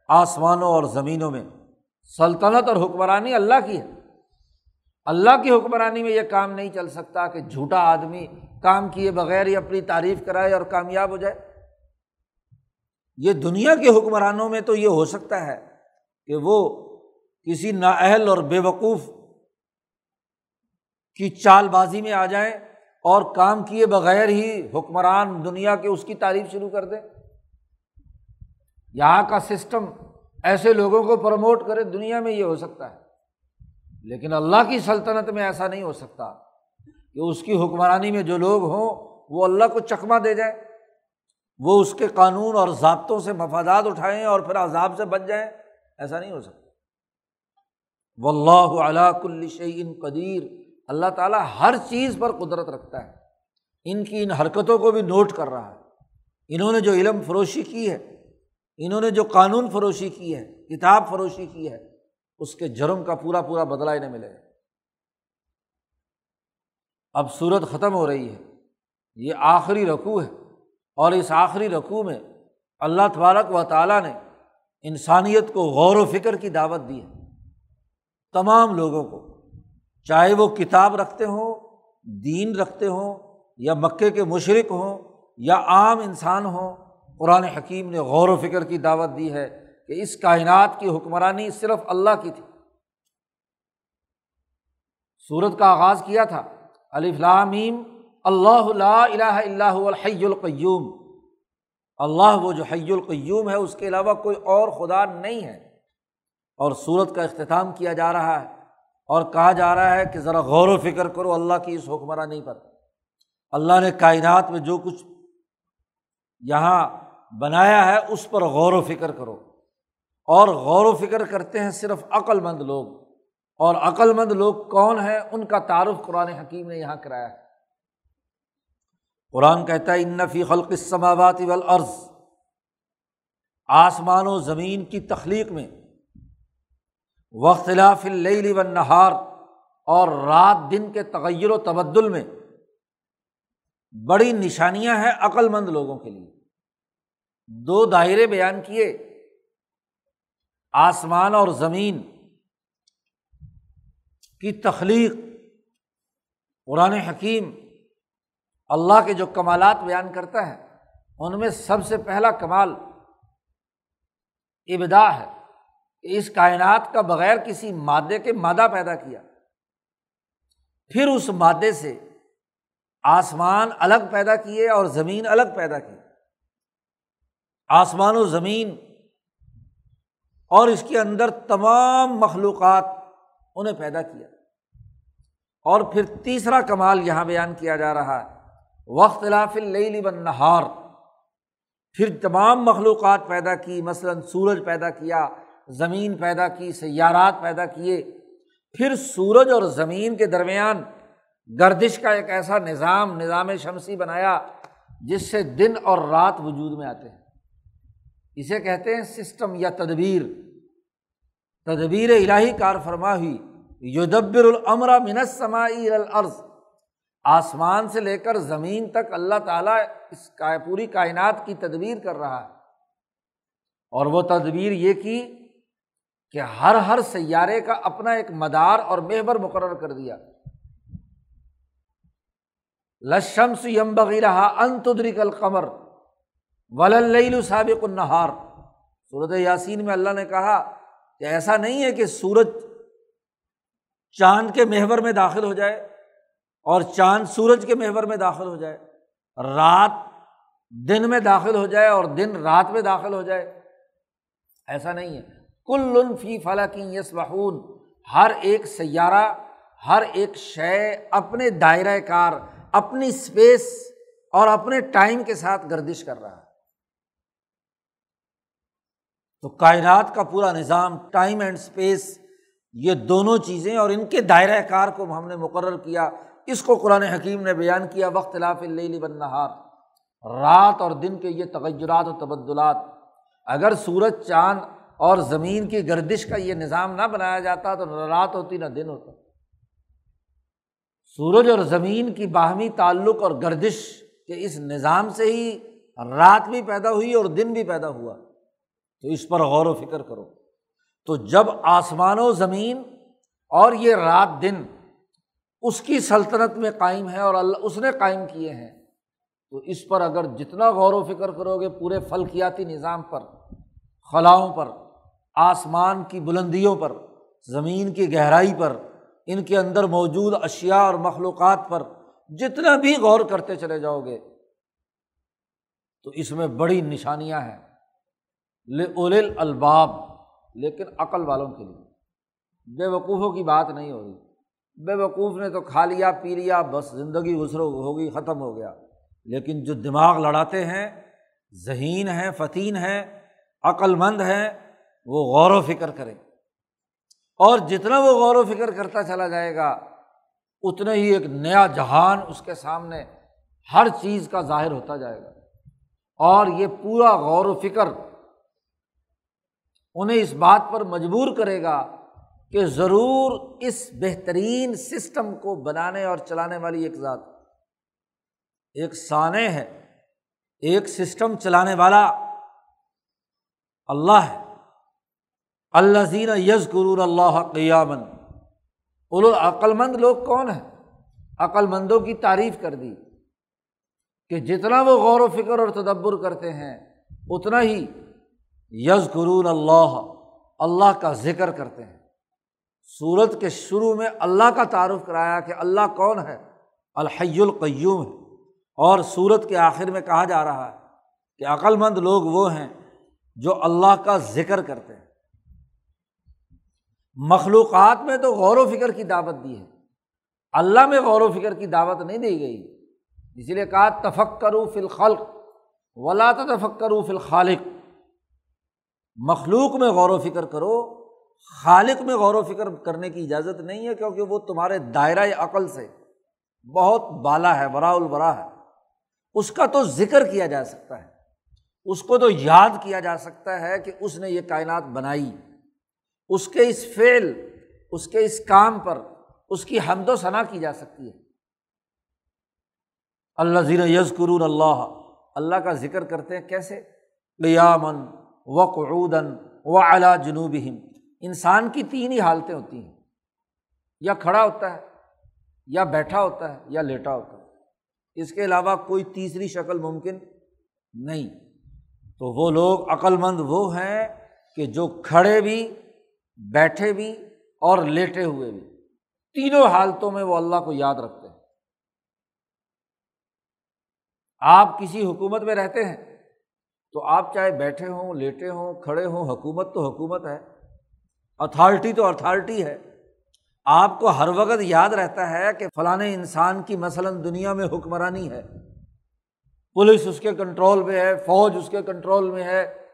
آسمانوں اور زمینوں میں۔ سلطنت اور حکمرانی اللہ کی ہے۔ اللہ کی حکمرانی میں یہ کام نہیں چل سکتا کہ جھوٹا آدمی کام کیے بغیر ہی اپنی تعریف کرائے اور کامیاب ہو جائے۔ یہ دنیا کے حکمرانوں میں تو یہ ہو سکتا ہے کہ وہ کسی نااہل اور بے وقوف کی چال بازی میں آ جائیں اور کام کیے بغیر ہی حکمران دنیا کے اس کی تعریف شروع کر دیں۔ یہاں کا سسٹم ایسے لوگوں کو پروموٹ کرے دنیا میں یہ ہو سکتا ہے، لیکن اللہ کی سلطنت میں ایسا نہیں ہو سکتا کہ اس کی حکمرانی میں جو لوگ ہوں وہ اللہ کو چکمہ دے جائیں، وہ اس کے قانون اور ضابطوں سے مفادات اٹھائیں اور پھر عذاب سے بچ جائیں۔ ایسا نہیں ہو سکتا۔ و اللہ کل شعین قدیر۔ اللہ تعالیٰ ہر چیز پر قدرت رکھتا ہے۔ ان کی ان حرکتوں کو بھی نوٹ کر رہا ہے۔ انہوں نے جو علم فروشی کی ہے، انہوں نے جو قانون فروشی کی ہے، کتاب فروشی کی ہے، اس کے جرم کا پورا پورا بدلا انہیں ملے۔ گا اب صورت ختم ہو رہی ہے۔ یہ آخری رقوع ہے۔ اور اس آخری رقوع میں اللہ تبارک و تعالیٰ نے انسانیت کو غور و فکر کی دعوت دی ہے۔ تمام لوگوں کو چاہے وہ کتاب رکھتے ہوں، دین رکھتے ہوں، یا مکے کے مشرق ہوں، یا عام انسان ہوں، قرآن حکیم نے غور و فکر کی دعوت دی ہے کہ اس کائنات کی حکمرانی صرف اللہ کی تھی۔ سورت کا آغاز کیا تھا۔ علی فلامیم اللہ الہ اللہ الحی القیوم۔ اللہ وہ جو حی القیوم ہے، اس کے علاوہ کوئی اور خدا نہیں ہے۔ اور سورت کا اختتام کیا جا رہا ہے۔ اور کہا جا رہا ہے کہ ذرا غور و فکر کرو، اللہ کی اس حکمرانی پر۔ اللہ نے کائنات میں جو کچھ یہاں بنایا ہے، اس پر غور و فکر کرو۔ اور غور و فکر کرتے ہیں صرف عقل مند لوگ۔ اور عقل مند لوگ کون ہیں؟ ان کا تعارف قرآن حکیم نے یہاں کرایا ہے۔ قرآن کہتا ہے انفی خلق السماوات والارض آسمان و زمین کی تخلیق میں وختلاف اللیل و نہار اور رات دن کے تغیر و تبدل میں بڑی نشانیاں ہیں عقل مند لوگوں کے لیے۔ دو دائرے بیان کیے۔ آسمان اور زمین کی تخلیق، قرآن حکیم اللہ کے جو کمالات بیان کرتا ہے، ان میں سب سے پہلا کمال ابدا ہے۔ کہ اس کائنات کا بغیر کسی مادے کے مادہ پیدا کیا۔ پھر اس مادے سے آسمان الگ پیدا کیے اور زمین الگ پیدا کی۔ آسمان و زمین اور اس کے اندر تمام مخلوقات انہیں پیدا کیا۔ اور پھر تیسرا کمال یہاں بیان کیا جا رہا ہے۔ وقت لاف بن نہار پھر تمام مخلوقات پیدا کی، مثلاً سورج پیدا کیا زمین پیدا کی، سیارات پیدا کیے۔ پھر سورج اور زمین کے درمیان گردش کا ایک ایسا نظام نظام شمسی بنایا جس سے دن اور رات وجود میں آتے ہیں۔ اسے کہتے ہیں سسٹم یا تدبیر۔ تدبیر الہی کار فرما ہوئی، یدبر العمرا منسمائی العرض آسمان سے لے کر زمین تک اللہ تعالیٰ اس کا، پوری کائنات کی تدبیر کر رہا ہے۔ اور وہ تدبیر یہ کی کہ ہر ہر سیارے کا اپنا ایک مدار اور محبر مقرر کر دیا۔ لشمس یم بغیرہ انتدرک القمر ولل سابق النہار صورت یاسین میں اللہ نے کہا کہ ایسا نہیں ہے کہ سورج چاند کے محور میں داخل ہو جائے اور چاند سورج کے محور میں داخل ہو جائے۔ رات دن میں داخل ہو جائے اور دن رات میں داخل ہو جائے۔ ایسا نہیں ہے۔ کل فی فلاکی یس بہون ہر ایک سیارہ، ہر ایک شے اپنے دائرۂ کار، اپنی اسپیس اور اپنے ٹائم کے ساتھ گردش کر رہا ہے۔ تو کائنات کا پورا نظام، ٹائم اینڈ اسپیس یہ دونوں چیزیں اور ان کے دائرۂ کار کو ہم نے مقرر کیا۔ اس کو قرآن حکیم نے بیان کیا، وقت لاف بن رات اور دن کے یہ تغجرات و تبدلات۔ اگر سورج، چاند اور زمین کی گردش کا یہ نظام نہ بنایا جاتا تو نہ رات ہوتی نہ دن ہوتا۔ سورج اور زمین کی باہمی تعلق اور گردش کے اس نظام سے ہی رات بھی پیدا ہوئی اور دن بھی پیدا ہوا، تو اس پر غور و فکر کرو۔ تو جب آسمان و زمین اور یہ رات دن اس کی سلطنت میں قائم ہے اور اللہ، اس نے قائم کیے ہیں، تو اس پر اگر جتنا غور و فکر کرو گے پورے فلکیاتی نظام پر، خلاؤں پر آسمان کی بلندیوں پر، زمین کی گہرائی پر، ان کے اندر موجود اشیا اور مخلوقات پر جتنا بھی غور کرتے چلے جاؤ گے۔ تو اس میں بڑی نشانیاں ہیں۔ اول الباب لیکن عقل والوں کے لیے۔ بے وقوفوں کی بات نہیں ہو رہی بے وقوف نے تو کھا لیا، پی لیا، بس زندگی گزرو، ہوگی، ختم ہو گیا۔ لیکن جو دماغ لڑاتے ہیں، ذہین ہیں، فتین ہیں، عقل مند ہیں وہ غور و فکر کرے۔ اور جتنا وہ غور و فکر کرتا چلا جائے گا، اتنا ہی ایک نیا جہان اس کے سامنے ہر چیز کا ظاہر ہوتا جائے گا۔ اور یہ پورا غور و فکر انہیں اس بات پر مجبور کرے گا کہ ضرور اس بہترین سسٹم کو بنانے اور چلانے والی ایک ذات۔ ایک سانے ہے، ایک سسٹم چلانے والا اللہ ہے۔ اللہ زین یز قرور اللہ قیامن عقل مند لوگ کون ہیں؟ عقل مندوں کی تعریف کر دی کہ جتنا وہ غور و فکر اور تدبر کرتے ہیں، اتنا ہی یز قرون اللہ اللہ کا ذکر کرتے ہیں۔ سورت کے شروع میں اللہ کا تعارف کرایا کہ اللہ کون ہے؟ الحی القیوم ہے۔ اور سورت کے آخر میں کہا جا رہا ہے کہ عقل مند لوگ وہ ہیں جو اللہ کا ذکر کرتے ہیں۔ مخلوقات میں تو غور و فکر کی دعوت دی ہے۔ اللہ میں غور و فکر کی دعوت نہیں دی گئی۔ اسی لیے کہا تفک کرو فی الخلق ولا تفک کرو فی الخالق۔ مخلوق میں غور و فکر کرو، خالق میں غور و فکر کرنے کی اجازت نہیں ہے کیونکہ وہ تمہارے دائرۂ عقل سے بہت بالا ہے برا البرا ہے۔ اس کا تو ذکر کیا جا سکتا ہے۔ اس کو تو یاد کیا جا سکتا ہے کہ اس نے یہ کائنات بنائی۔ اس کے اس فعل، اس کے اس کام پر اس کی حمد و ثنا کی جا سکتی ہے۔ اللہ زیر یز قرور اللہ اللہ کا ذکر کرتے ہیں کیسے؟ قیامن و قعودن و اعلیٰ جنوب انسان کی تین ہی حالتیں ہوتی ہیں، یا کھڑا ہوتا ہے، یا بیٹھا ہوتا ہے، یا لیٹا ہوتا ہے۔ اس کے علاوہ کوئی تیسری شکل ممکن نہیں۔ تو وہ لوگ عقلمند وہ ہیں کہ جو کھڑے بھی بیٹھے بھی اور لیٹے ہوئے بھی۔ تینوں حالتوں میں وہ اللہ کو یاد رکھتے ہیں۔ آپ کسی حکومت میں رہتے ہیں تو آپ چاہے بیٹھے ہوں، لیٹے ہوں، کھڑے ہوں، حکومت تو حکومت ہے۔ اتھارٹی تو اتھارٹی ہے۔ آپ کو ہر وقت یاد رہتا ہے کہ فلاں انسان کی مثلاً دنیا میں حکمرانی ہے۔ پولیس اس کے کنٹرول میں ہے، فوج اس کے کنٹرول میں ہے۔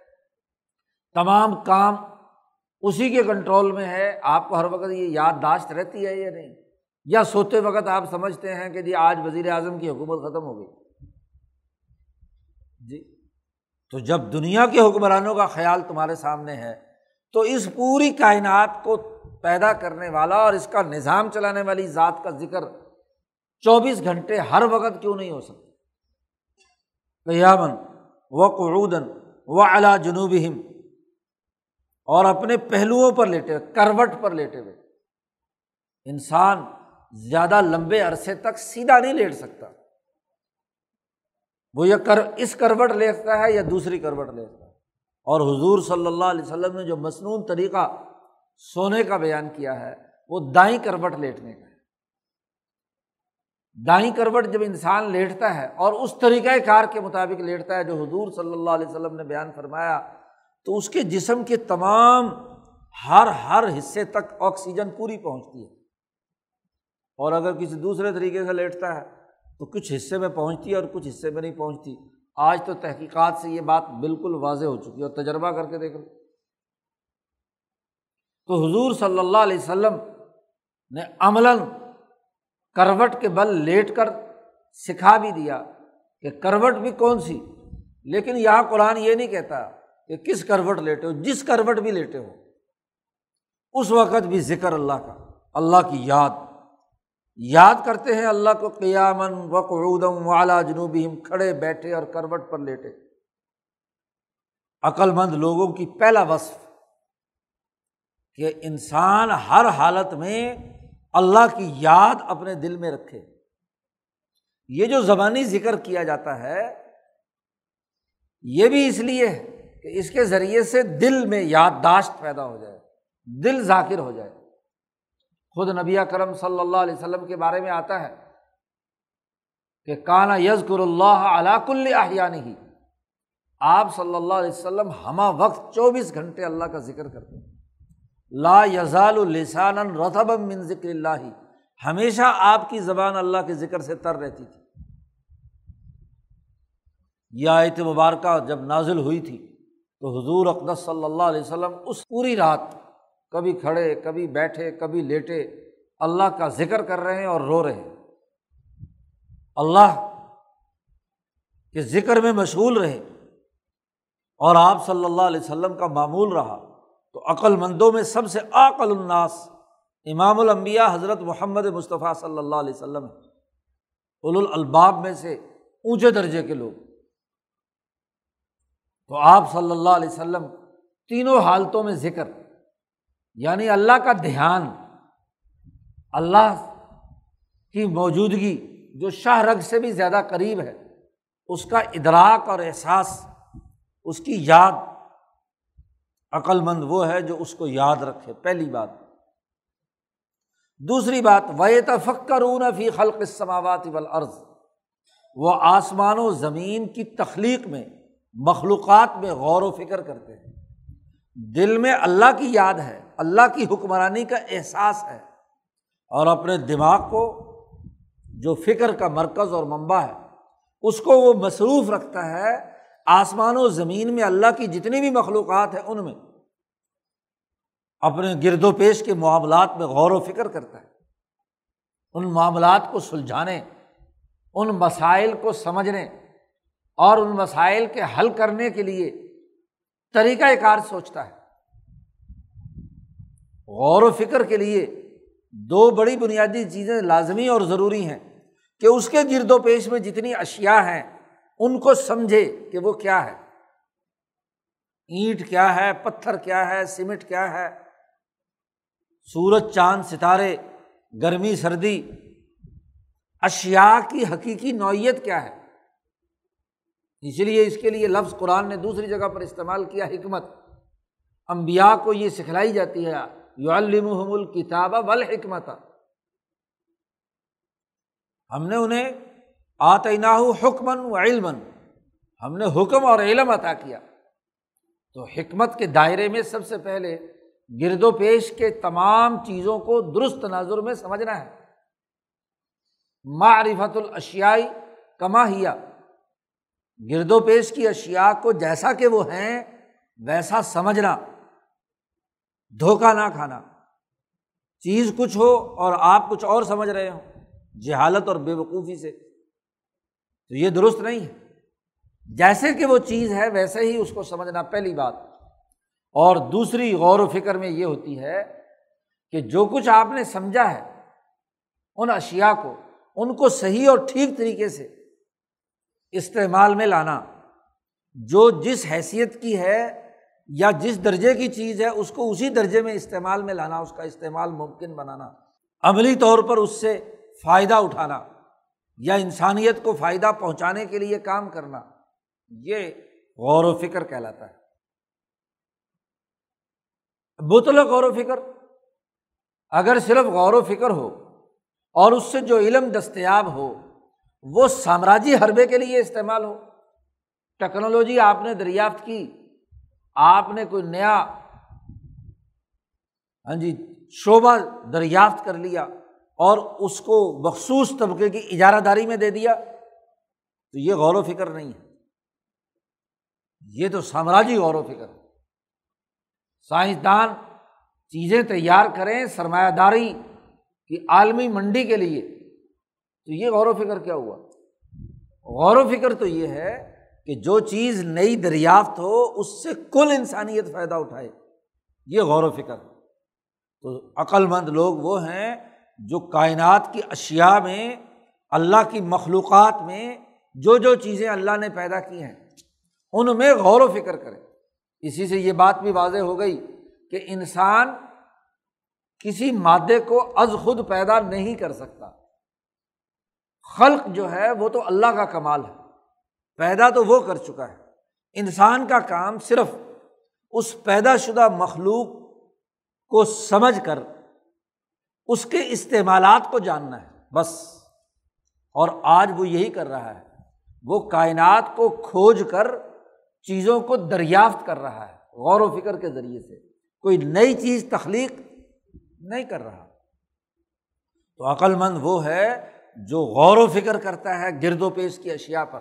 تمام کام اسی کے کنٹرول میں ہے۔ آپ کو ہر وقت یہ یادداشت رہتی ہے یا نہیں؟ یا سوتے وقت آپ سمجھتے ہیں کہ جی آج وزیر اعظم کی حکومت ختم ہو گئی۔ جی۔ تو جب دنیا کے حکمرانوں کا خیال تمہارے سامنے ہے، تو اس پوری کائنات کو پیدا کرنے والا اور اس کا نظام چلانے والی ذات کا ذکر چوبیس گھنٹے ہر وقت کیوں نہیں ہو سکتا؟ قیامن و قعودن و اعلیٰ جنوب اور اپنے پہلوؤں پر لیٹے ہوئے، کروٹ پر لیٹے ہوئے۔ انسان زیادہ لمبے عرصے تک سیدھا نہیں لیٹ سکتا۔ وہ یہ کر، اس کروٹ لیٹتا ہے یا دوسری کروٹ لیٹتا ہے۔ اور حضور صلی اللہ علیہ وسلم نے جو مصنون طریقہ سونے کا بیان کیا ہے، وہ دائیں کروٹ لیٹنے کا ہے۔ دائیں کروٹ جب انسان لیٹتا ہے اور اس طریقۂ کار کے مطابق لیٹتا ہے جو حضور صلی اللہ علیہ وسلم نے بیان فرمایا تو اس کے جسم کے تمام ہر ہر حصے تک آکسیجن پوری پہنچتی ہے۔ اور اگر کسی دوسرے طریقے سے لیٹتا ہے تو کچھ حصے میں پہنچتی ہے اور کچھ حصے میں نہیں پہنچتی۔ آج تو تحقیقات سے یہ بات بالکل واضح ہو چکی ہے اور تجربہ کر کے دیکھ لو۔ تو حضور صلی اللہ علیہ وسلم نے عملاً کروٹ کے بل لیٹ کر سکھا بھی دیا کہ کروٹ بھی کون سی، لیکن یہاں قرآن یہ نہیں کہتا۔ کہ کس کروٹ لیٹے ہو، جس کروٹ بھی لیٹے ہو۔ اس وقت بھی ذکر اللہ کا، اللہ کی یاد۔ یاد کرتے ہیں اللہ کو قیامن وقعودم والا جنوبی کھڑے بیٹھے اور کروٹ پر لیٹے۔ عقل مند لوگوں کی پہلا وصف کہ انسان ہر حالت میں اللہ کی یاد اپنے دل میں رکھے۔ یہ جو زبانی ذکر کیا جاتا ہے، یہ بھی اس لیے ہے کہ اس کے ذریعے سے دل میں یادداشت پیدا ہو جائے، دل ذاکر ہو جائے۔ خود نبی کرم صلی اللہ علیہ وسلم کے بارے میں آتا ہے کہ کانا یزکر اللہ علاق الحیانی ہی آپ صلی اللہ علیہ وسلم ہمہ وقت چوبیس گھنٹے اللہ کا ذکر کرتے ہیں۔ لا یزال السان رتب من ذکر اللہ۔ ہمیشہ آپ کی زبان اللہ کے ذکر سے تر رہتی تھی۔ یہ آیت مبارکہ جب نازل ہوئی تھی تو حضور اقدس صلی اللہ علیہ وسلم اس پوری رات کبھی کھڑے، کبھی بیٹھے، کبھی لیٹے اللہ کا ذکر کر رہے ہیں اور رو رہے ہیں۔ اللہ کے ذکر میں مشغول رہے۔ اور آپ صلی اللہ علیہ وسلم کا معمول رہا۔ تو عقل مندوں میں سب سے عقل الناس امام الانبیاء حضرت محمد مصطفیٰ صلی اللہ علیہ وسلم الباب میں سے اونچے درجے کے لوگ۔ تو آپ صلی اللہ علیہ وسلم تینوں حالتوں میں ذکر یعنی اللہ کا دھیان، اللہ کی موجودگی جو شاہ رگ سے بھی زیادہ قریب ہے، اس کا ادراک اور احساس، اس کی یاد عقل مند وہ ہے جو اس کو یاد رکھے، پہلی بات۔ دوسری بات و تفکر فی خلق سماوات والارض وہ آسمان و زمین کی تخلیق میں مخلوقات میں غور و فکر کرتے ہیں۔ دل میں اللہ کی یاد ہے، اللہ کی حکمرانی کا احساس ہے۔ اور اپنے دماغ کو، جو فکر کا مرکز اور منبع ہے، اس کو وہ مصروف رکھتا ہے۔ آسمان و زمین میں اللہ کی جتنی بھی مخلوقات ہیں، ان میں اپنے گرد و پیش کے معاملات میں غور و فکر کرتا ہے۔ ان معاملات کو سلجھانے، ان مسائل کو سمجھنے اور ان مسائل کے حل کرنے کے لیے طریقۂ کار سوچتا ہے۔ غور و فکر کے لیے دو بڑی بنیادی چیزیں لازمی اور ضروری ہیں کہ اس کے گرد و پیش میں جتنی اشیا ہیں، ان کو سمجھے کہ وہ کیا ہے۔ اینٹ کیا ہے، پتھر کیا ہے، سیمنٹ کیا ہے۔ سورج، چاند، ستارے، گرمی، سردی اشیا کی حقیقی نوعیت کیا ہے؟ اس لیے اس کے لیے لفظ قرآن نے دوسری جگہ پر استعمال کیا حکمت۔ امبیا کو یہ سکھلائی جاتی ہے یو المحم الکتاب حکمت ہم نے انہیں آتنا حکمن و علم ہم نے حکم اور علم عطا کیا۔ تو حکمت کے دائرے میں سب سے پہلے گرد و پیش کے تمام چیزوں کو درست تناظر میں سمجھنا ہے۔ معرفت الاشیائی کما ہیا۔ گرد و پیش کی اشیا کو جیسا کہ وہ ہیں، ویسا سمجھنا، دھوکہ نہ کھانا۔ چیز کچھ ہو اور آپ کچھ اور سمجھ رہے ہوں، جہالت اور بے وقوفی سے۔ تو یہ درست نہیں ہے۔ جیسے کہ وہ چیز ہے، ویسے ہی اس کو سمجھنا پہلی بات۔ اور دوسری غور و فکر میں یہ ہوتی ہے کہ جو کچھ آپ نے سمجھا ہے، ان اشیا کو، ان کو صحیح اور ٹھیک طریقے سے استعمال میں لانا۔ جو جس حیثیت کی ہے یا جس درجے کی چیز ہے، اس کو اسی درجے میں استعمال میں لانا، اس کا استعمال ممکن بنانا۔ عملی طور پر اس سے فائدہ اٹھانا یا انسانیت کو فائدہ پہنچانے کے لیے کام کرنا، یہ غور و فکر کہلاتا ہے۔ بتل غور و فکر، اگر صرف غور و فکر ہو اور اس سے جو علم دستیاب ہو وہ سامراجی حربے کے لیے استعمال ہو۔ ٹیکنالوجی آپ نے دریافت کی۔ آپ نے کوئی نیا ہاں جی شعبہ دریافت کر لیا اور اس کو مخصوص طبقے کی اجارہ داری میں دے دیا، تو یہ غور و فکر نہیں ہے۔ یہ تو سامراجی غور و فکر ہے۔ سائنسدان چیزیں تیار کریں، سرمایہ داری کی عالمی منڈی کے لیے۔ تو یہ غور و فکر کیا ہوا؟ غور و فکر تو یہ ہے کہ جو چیز نئی دریافت ہو، اس سے کل انسانیت فائدہ اٹھائے۔ یہ غور و فکر تو عقل مند لوگ وہ ہیں جو کائنات کی اشیا میں، اللہ کی مخلوقات میں جو جو چیزیں اللہ نے پیدا کی ہیں، ان میں غور و فکر کرے اسی سے یہ بات بھی واضح ہو گئی کہ انسان کسی مادے کو از خود پیدا نہیں کر سکتا۔ خلق جو ہے وہ تو اللہ کا کمال ہے۔ پیدا تو وہ کر چکا ہے۔ انسان کا کام صرف اس پیدا شدہ مخلوق کو سمجھ کر اس کے استعمالات کو جاننا ہے۔ بس۔ اور آج وہ یہی کر رہا ہے۔ وہ کائنات کو کھوج کر چیزوں کو دریافت کر رہا ہے۔ غور و فکر کے ذریعے سے۔ کوئی نئی چیز تخلیق نہیں کر رہا۔ تو عقل مند وہ ہے جو غور و فکر کرتا ہے گرد و پیش کی اشیا پر،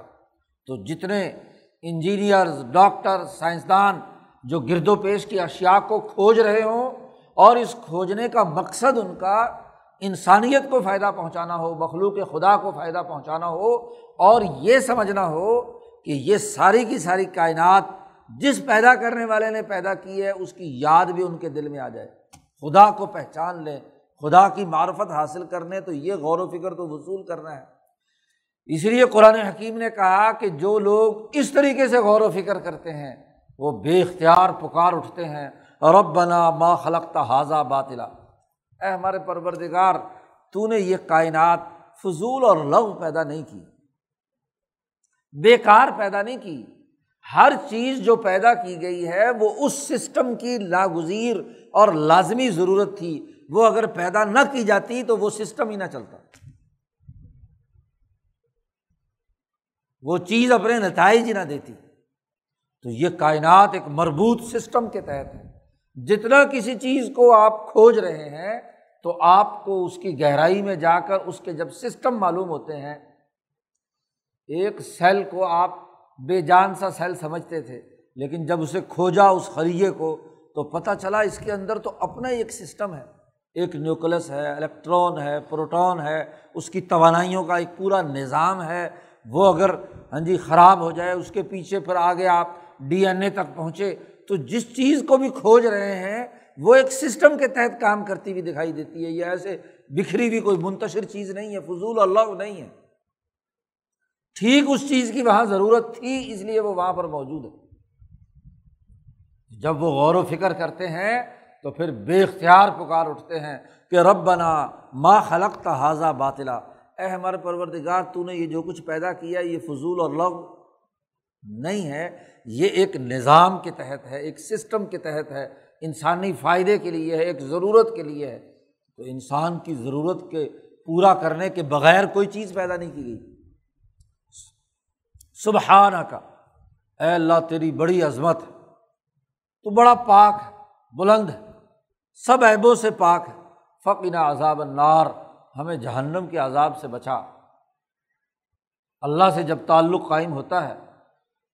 تو جتنے انجینئرز ڈاکٹر سائنسدان جو گرد و پیش کی اشیا کو کھوج رہے ہوں اور اس کھوجنے کا مقصد ان کا انسانیت کو فائدہ پہنچانا ہو، مخلوق خدا کو فائدہ پہنچانا ہو، اور یہ سمجھنا ہو کہ یہ ساری کی ساری کائنات جس پیدا کرنے والے نے پیدا کی ہے، اس کی یاد بھی ان کے دل میں آ جائے۔ خدا کو پہچان لیں۔ خدا کی معرفت حاصل کرنے تو یہ غور و فکر تو وصول کرنا ہے۔ اس لیے قرآن حکیم نے کہا کہ جو لوگ اس طریقے سے غور و فکر کرتے ہیں، وہ بے اختیار پکار اٹھتے ہیں۔ رب بنا ما خلقتا حاضہ باطلا۔ اے ہمارے پروردگار، تو نے یہ کائنات فضول اور لغ پیدا نہیں کی، بیکار پیدا نہیں کی۔ ہر چیز جو پیدا کی گئی ہے، وہ اس سسٹم کی لاگزیر اور لازمی ضرورت تھی۔ وہ اگر پیدا نہ کی جاتی تو وہ سسٹم ہی نہ چلتا۔ وہ چیز اپنے نتائج ہی نہ دیتی۔ تو یہ کائنات ایک مربوط سسٹم کے تحت ہے۔ جتنا کسی چیز کو آپ کھوج رہے ہیں تو آپ کو اس کی گہرائی میں جا کر اس کے جب سسٹم معلوم ہوتے ہیں، ایک سیل کو آپ بے جان سا سیل سمجھتے تھے، لیکن جب اسے کھوجا اس خریے کو تو پتہ چلا اس کے اندر تو اپنا ہی ایک سسٹم ہے۔ ایک نیوکلس ہے الیکٹران ہے، پروٹون ہے، اس کی توانائیوں کا ایک پورا نظام ہے۔ وہ اگر ہاں جی خراب ہو جائے، اس کے پیچھے پھر آگے آپ ڈی این اے تک پہنچے، تو جس چیز کو بھی کھوج رہے ہیں، وہ ایک سسٹم کے تحت کام کرتی ہوئی دکھائی دیتی ہے۔ یہ ایسے بکھری ہوئی کوئی منتشر چیز نہیں ہے، فضول اللہ نہیں ہے۔ ٹھیک اس چیز کی وہاں ضرورت تھی، اس لیے وہ وہاں پر موجود ہے۔ جب وہ غور و فکر کرتے ہیں تو پھر بے اختیار پکار اٹھتے ہیں کہ رب بنا ماں خلق تا باطلا۔ اے ہمارے پروردگار، تو نے یہ جو کچھ پیدا کیا، یہ فضول اور لغ نہیں ہے۔ یہ ایک نظام کے تحت ہے، ایک سسٹم کے تحت ہے۔ انسانی فائدے کے لیے ہے، ایک ضرورت کے لیے ہے۔ تو انسان کی ضرورت کے پورا کرنے کے بغیر کوئی چیز پیدا نہیں کی گئی۔ سبحانہ کا اے اللہ تیری بڑی عظمت ہے تو بڑا پاک ہے بلند ہے سب عیبوں سے پاک ہے۔ فقینہ عذاب النار، ہمیں جہنم کے عذاب سے بچا۔ اللہ سے جب تعلق قائم ہوتا ہے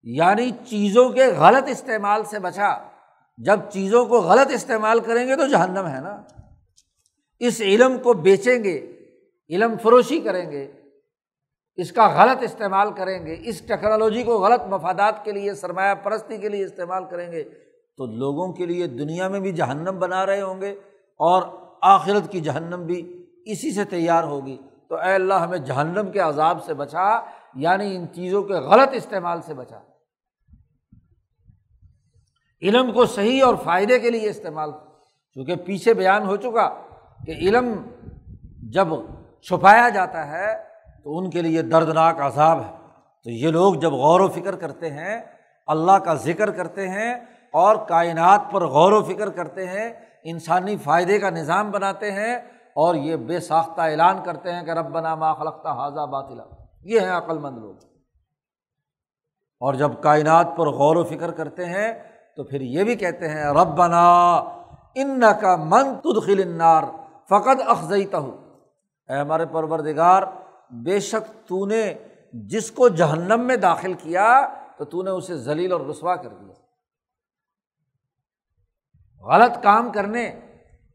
یعنی چیزوں کے غلط استعمال سے بچا۔ جب چیزوں کو غلط استعمال کریں گے تو جہنم ہے نا۔ اس علم کو بیچیں گے، علم فروشی کریں گے۔ اس کا غلط استعمال کریں گے۔ اس ٹیکنالوجی کو غلط مفادات کے لیے، سرمایہ پرستی کے لیے استعمال کریں گے۔ تو لوگوں کے لیے دنیا میں بھی جہنم بنا رہے ہوں گے اور آخرت کی جہنم بھی اسی سے تیار ہوگی۔ تو اے اللہ، ہمیں جہنم کے عذاب سے بچا یعنی ان چیزوں کے غلط استعمال سے بچا۔ علم کو صحیح اور فائدے کے لیے استعمال، چونکہ پیچھے بیان ہو چکا کہ علم جب چھپایا جاتا ہے تو ان کے لیے دردناک عذاب ہے۔ تو یہ لوگ جب غور و فکر کرتے ہیں، اللہ کا ذکر کرتے ہیں اور کائنات پر غور و فکر کرتے ہیں، انسانی فائدے کا نظام بناتے ہیں اور یہ بے ساختہ اعلان کرتے ہیں کہ رب بنا ما خلقتا حاضہ باطلا۔ یہ ہیں عقل مند لوگ۔ اور جب کائنات پر غور و فکر کرتے ہیں، تو پھر یہ بھی کہتے ہیں رب بنا ان کا من تدخل انار فقط افزئی اے ہمارے پروردگار، بے شک تو نے جس کو جہنم میں داخل کیا، تو تو نے اسے ذلیل اور رسوا کر دیا۔ غلط کام کرنے،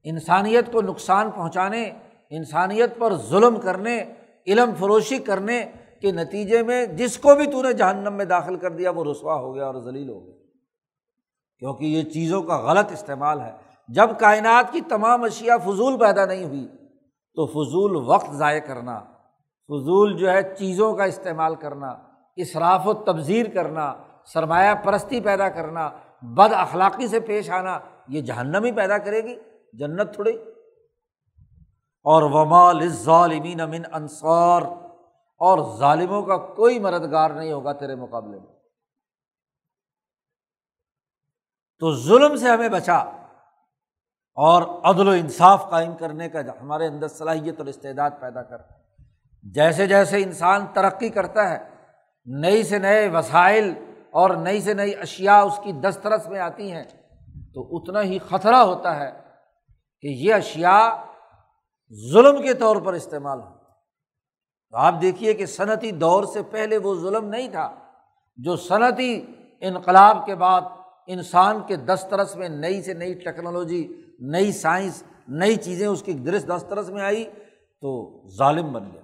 انسانیت کو نقصان پہنچانے، انسانیت پر ظلم کرنے، علم فروشی کرنے کے نتیجے میں جس کو بھی تو نے جہنم میں داخل کر دیا، وہ رسوا ہو گیا اور ذلیل ہو گیا۔ کیونکہ یہ چیزوں کا غلط استعمال ہے۔ جب کائنات کی تمام اشیا فضول پیدا نہیں ہوئی، تو فضول وقت ضائع کرنا، فضول جو ہے چیزوں کا استعمال کرنا اصراف و تبذیر کرنا، سرمایہ پرستی پیدا کرنا، بد اخلاقی سے پیش آنا یہ جہنم ہی پیدا کرے گی، جنت تھوڑی۔ اور ومال ظالمین امن انصار، اور ظالموں کا کوئی مددگار نہیں ہوگا تیرے مقابلے میں۔ تو ظلم سے ہمیں بچا، اور عدل و انصاف قائم کرنے کا ہمارے اندر صلاحیت اور استعداد پیدا کر۔ جیسے جیسے انسان ترقی کرتا ہے، نئی سے نئے وسائل اور نئی سے نئی اشیا اس کی دسترس میں آتی ہیں تو اتنا ہی خطرہ ہوتا ہے کہ یہ اشیا ظلم کے طور پر استعمال ہو تو آپ دیکھیے کہ صنعتی دور سے پہلے وہ ظلم نہیں تھا، جو صنعتی انقلاب کے بعد انسان کے دسترس میں نئی سے نئی ٹیکنالوجی، نئی سائنس، نئی چیزیں اس کی درست دسترس میں آئی تو ظالم بن گیا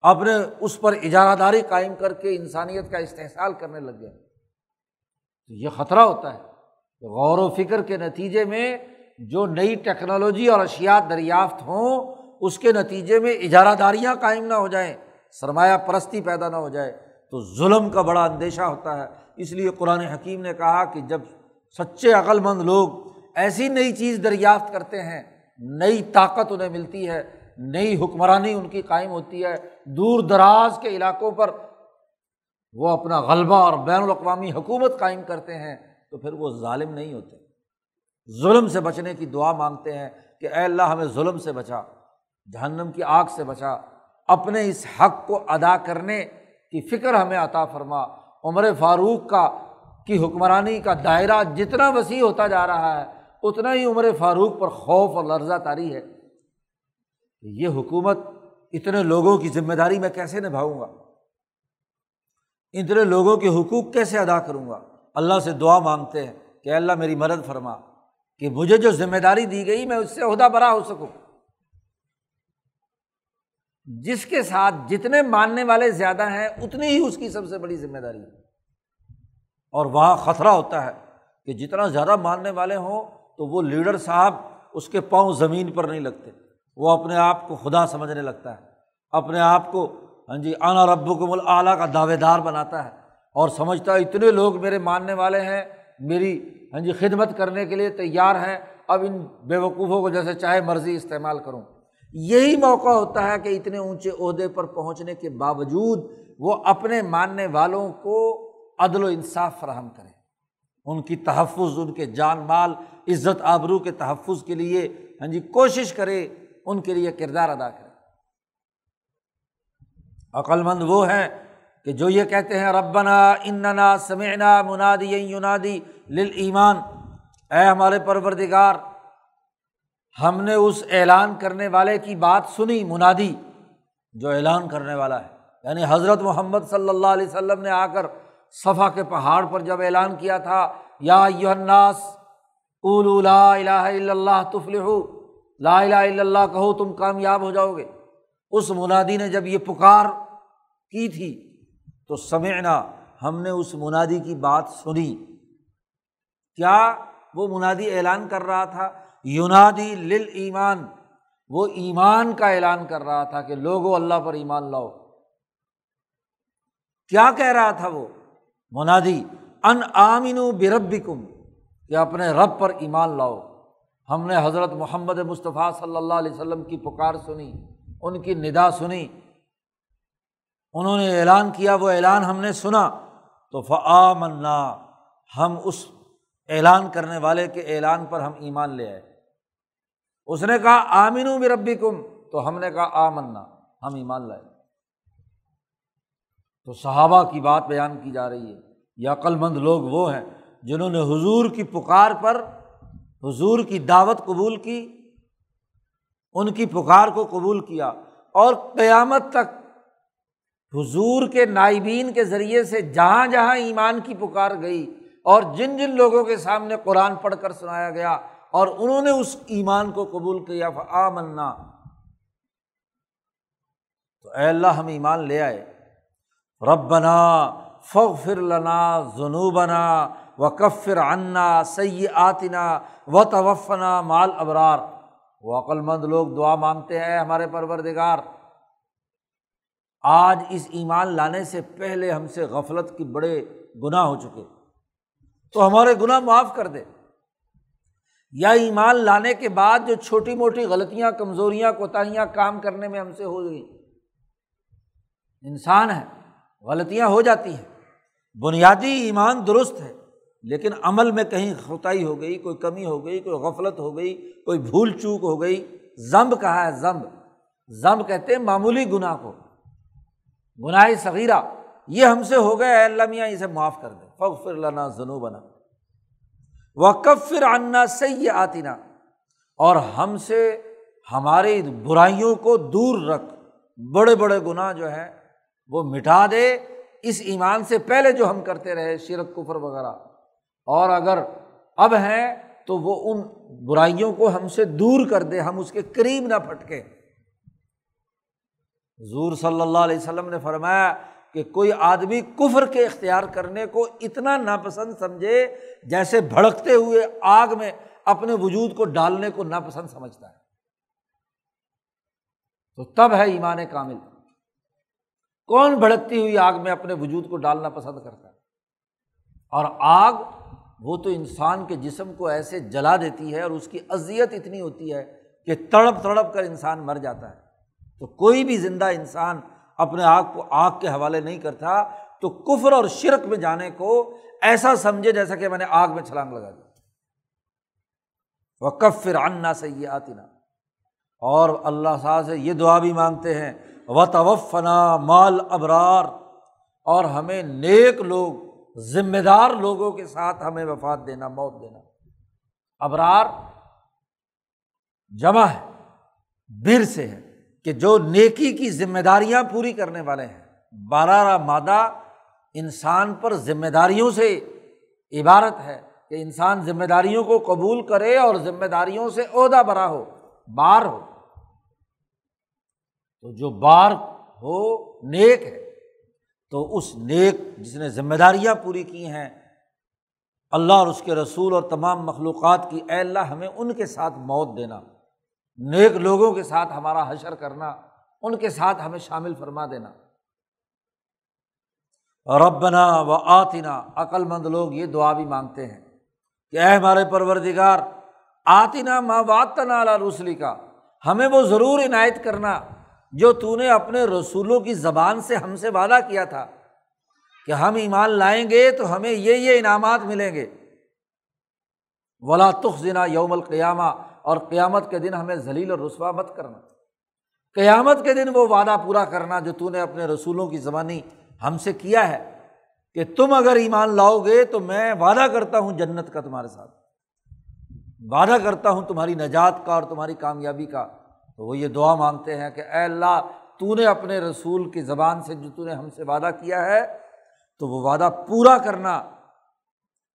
اپنے اس پر اجارہ داری قائم کر کے انسانیت کا استحصال کرنے لگ گیا تو یہ خطرہ ہوتا ہے۔ غور و فکر کے نتیجے میں جو نئی ٹیکنالوجی اور اشیات دریافت ہوں، اس کے نتیجے میں اجارہ داریاں قائم نہ ہو جائیں، سرمایہ پرستی پیدا نہ ہو جائے، تو ظلم کا بڑا اندیشہ ہوتا ہے۔ اس لیے قرآن حکیم نے کہا کہ جب سچے عقل مند لوگ ایسی نئی چیز دریافت کرتے ہیں، نئی طاقت انہیں ملتی ہے، نئی حکمرانی ان کی قائم ہوتی ہے، دور دراز کے علاقوں پر وہ اپنا غلبہ اور بین الاقوامی حکومت قائم کرتے ہیں۔ تو پھر وہ ظالم نہیں ہوتے۔ ظلم سے بچنے کی دعا مانگتے ہیں کہ اے اللہ ہمیں ظلم سے بچا، جہنم کی آگ سے بچا، اپنے اس حق کو ادا کرنے کی فکر ہمیں عطا فرما۔ عمر فاروق کا، کی حکمرانی کا دائرہ جتنا وسیع ہوتا جا رہا ہے، اتنا ہی عمر فاروق پر خوف اور لرزہ تاری ہے۔ یہ حکومت اتنے لوگوں کی ذمہ داری میں کیسے نبھاؤں گا؟ اتنے لوگوں کے حقوق کیسے ادا کروں گا؟ اللہ سے دعا مانگتے ہیں کہ اللہ میری مدد فرما، کہ مجھے جو ذمہ داری دی گئی میں اس سے عہدہ برا ہو سکوں۔ جس کے ساتھ جتنے ماننے والے زیادہ ہیں، اتنی ہی اس کی سب سے بڑی ذمہ داری۔ ہے اور وہاں خطرہ ہوتا ہے کہ جتنا زیادہ ماننے والے ہوں، تو وہ لیڈر صاحب اس کے پاؤں زمین پر نہیں لگتے۔ وہ اپنے آپ کو خدا سمجھنے لگتا ہے۔ اپنے آپ کو ہاں جی آنا رب کو مل اعلیٰ کا دعوے دار بناتا ہے۔ اور سمجھتا اتنے لوگ میرے ماننے والے ہیں، میری ہاں جی خدمت کرنے کے لیے تیار ہیں۔ اب ان بے وقوفوں کو جیسے چاہے مرضی استعمال کروں۔ یہی موقع ہوتا ہے کہ اتنے اونچے عہدے پر پہنچنے کے باوجود وہ اپنے ماننے والوں کو عدل و انصاف فراہم کرے ان کی تحفظ، ان کے جان مال، عزت آبرو کے تحفظ کے لیے ہاں جی کوشش کرے، ان کے لیے کردار ادا کرے۔ عقلمند وہ ہیں کہ جو یہ کہتے ہیں ربنا اننا سمعنا منادی یونادی لل ایمان اے ہمارے پروردگار، ہم نے اس اعلان کرنے والے کی بات سنی، منادی جو اعلان کرنے والا ہے۔ یعنی حضرت محمد صلی اللہ علیہ وسلم نے آ کر صفا کے پہاڑ پر جب اعلان کیا تھا، یا یوناس اول لا الہ الا اللہ تفلح لا الہ الا اللہ کہو تم کامیاب ہو جاؤ گے۔ اس منادی نے جب یہ پکار کی تھی تو سمعنا، ہم نے اس منادی کی بات سنی۔ کیا وہ منادی اعلان کر رہا تھا؟ یونادی لل ایمان وہ ایمان کا اعلان کر رہا تھا کہ لوگو اللہ پر ایمان لاؤ۔ کیا کہہ رہا تھا وہ؟ منادی، ان آمین بربی کم کہ اپنے رب پر ایمان لاؤ۔ ہم نے حضرت محمد مصطفیٰ صلی اللہ علیہ وسلم کی پکار سنی، ان کی ندا سنی۔ انہوں نے اعلان کیا، وہ اعلان ہم نے سنا۔ تو فعا منا ہم اس اعلان کرنے والے کے اعلان پر ہم ایمان لے آئے۔ اس نے کہا آمین بھی ربی کم تو ہم نے کہا آ منا ہم ایمان لائے۔ تو صحابہ کی بات بیان کی جا رہی ہے۔ یا عقل مند لوگ وہ ہیں جنہوں نے حضور کی پکار پر، حضور کی دعوت قبول کی، ان کی پکار کو قبول کیا اور قیامت تک حضور کے نائبین کے ذریعے سے جہاں جہاں ایمان کی پکار گئی اور جن جن لوگوں کے سامنے قرآن پڑھ کر سنایا گیا اور انہوں نے اس ایمان کو قبول کیا آ منا تو اے اللہ، ہم ایمان لے آئے۔ رب بنا فر لنا جنوبنا و کفر انا سی آتنا و توفنا مال ابرار وہ عقلمند لوگ دعا مانگتے ہیں ہمارے پروردگار۔ آج اس ایمان لانے سے پہلے ہم سے غفلت کی بڑے گناہ ہو چکے۔ تو ہمارے گناہ معاف کر دے۔ یا ایمان لانے کے بعد جو چھوٹی موٹی غلطیاں، کمزوریاں، کوتاہیاں کام کرنے میں ہم سے ہو گئی۔ انسان ہے، غلطیاں ہو جاتی ہیں۔ بنیادی ایمان درست ہے، لیکن عمل میں کہیں خطائی ہو گئی، کوئی کمی ہو گئی، کوئی غفلت ہو گئی، کوئی بھول چوک ہو گئی۔ ضمب کہا ہے ضمب ضمب کہتے ہیں معمولی گناہ کو۔ گناہ صغیرہ، یہ ہم سے ہو گئے اللہ میاں، اسے معاف کر دے۔ فخر لنا ضنو بنا وقف انا سی آتینا اور ہم سے ہماری برائیوں کو دور رکھ۔ بڑے بڑے گناہ جو ہے وہ مٹا دے۔ اس ایمان سے پہلے جو ہم کرتے رہے، شرک، کفر وغیرہ۔ اور اگر اب ہیں، تو وہ ان برائیوں کو ہم سے دور کر دے، ہم اس کے قریب نہ پھٹکے۔ حضور صلی اللہ علیہ وسلم نے فرمایا کہ کوئی آدمی کفر کے اختیار کرنے کو اتنا ناپسند سمجھے جیسے بھڑکتے ہوئے آگ میں اپنے وجود کو ڈالنے کو ناپسند سمجھتا ہے۔ تو تب ہے ایمان کامل۔ کون بھڑکتی ہوئی آگ میں اپنے وجود کو ڈالنا پسند کرتا ہے؟ اور آگ وہ تو انسان کے جسم کو ایسے جلا دیتی ہے اور اس کی اذیت اتنی ہوتی ہے کہ تڑپ تڑپ کر انسان مر جاتا ہے۔ تو کوئی بھی زندہ انسان اپنے آگ کو آگ کے حوالے نہیں کرتا، تو کفر اور شرک میں جانے کو ایسا سمجھے جیسا کہ میں نے آگ میں چھلانگ لگا دی۔ وہ کب سے یہ آتی نا اور اللہ صاحب سے یہ دعا بھی مانگتے ہیں و توفنا مال ابرار اور ہمیں نیک لوگ، ذمہ دار لوگوں کے ساتھ ہمیں وفات دینا، موت دینا۔ ابرار جمع ہے، بر سے ہے۔ کہ جو نیکی کی ذمہ داریاں پوری کرنے والے ہیں بارہ مادہ انسان پر ذمہ داریوں سے عبارت ہے کہ انسان ذمہ داریوں کو قبول کرے اور ذمہ داریوں سے عہدہ برا ہو، بار ہو۔ تو جو بار ہو، نیک ہے۔ تو اس نیک جس نے ذمہ داریاں پوری کی ہیں، اللہ اور اس کے رسول اور تمام مخلوقات کی، اے اللہ ہمیں ان کے ساتھ موت دینا۔ نیک لوگوں کے ساتھ ہمارا حشر کرنا، ان کے ساتھ ہمیں شامل فرما دینا۔ ربنا و آتنا عقل مند لوگ یہ دعا بھی مانگتے ہیں کہ اے ہمارے پروردگار، آتنا ماں واتنا رسلی کا ہمیں وہ ضرور عنایت کرنا جو تو نے اپنے رسولوں کی زبان سے ہم سے وعدہ کیا تھا کہ ہم ایمان لائیں گے تو ہمیں یہ یہ انعامات ملیں گے۔ ولا تخنا یوم القیامہ اور قیامت کے دن ہمیں ذلیل اور رسوا مت کرنا۔ قیامت کے دن وہ وعدہ پورا کرنا جو تو نے اپنے رسولوں کی زبانی ہم سے کیا ہے کہ تم اگر ایمان لاؤ گے تو میں وعدہ کرتا ہوں جنت کا تمہارے ساتھ۔ وعدہ کرتا ہوں تمہاری نجات کا اور تمہاری کامیابی کا۔ تو وہ یہ دعا مانگتے ہیں کہ اے اللہ، تو نے اپنے رسول کی زبان سے جو تو نے ہم سے وعدہ کیا ہے، تو وہ وعدہ پورا کرنا،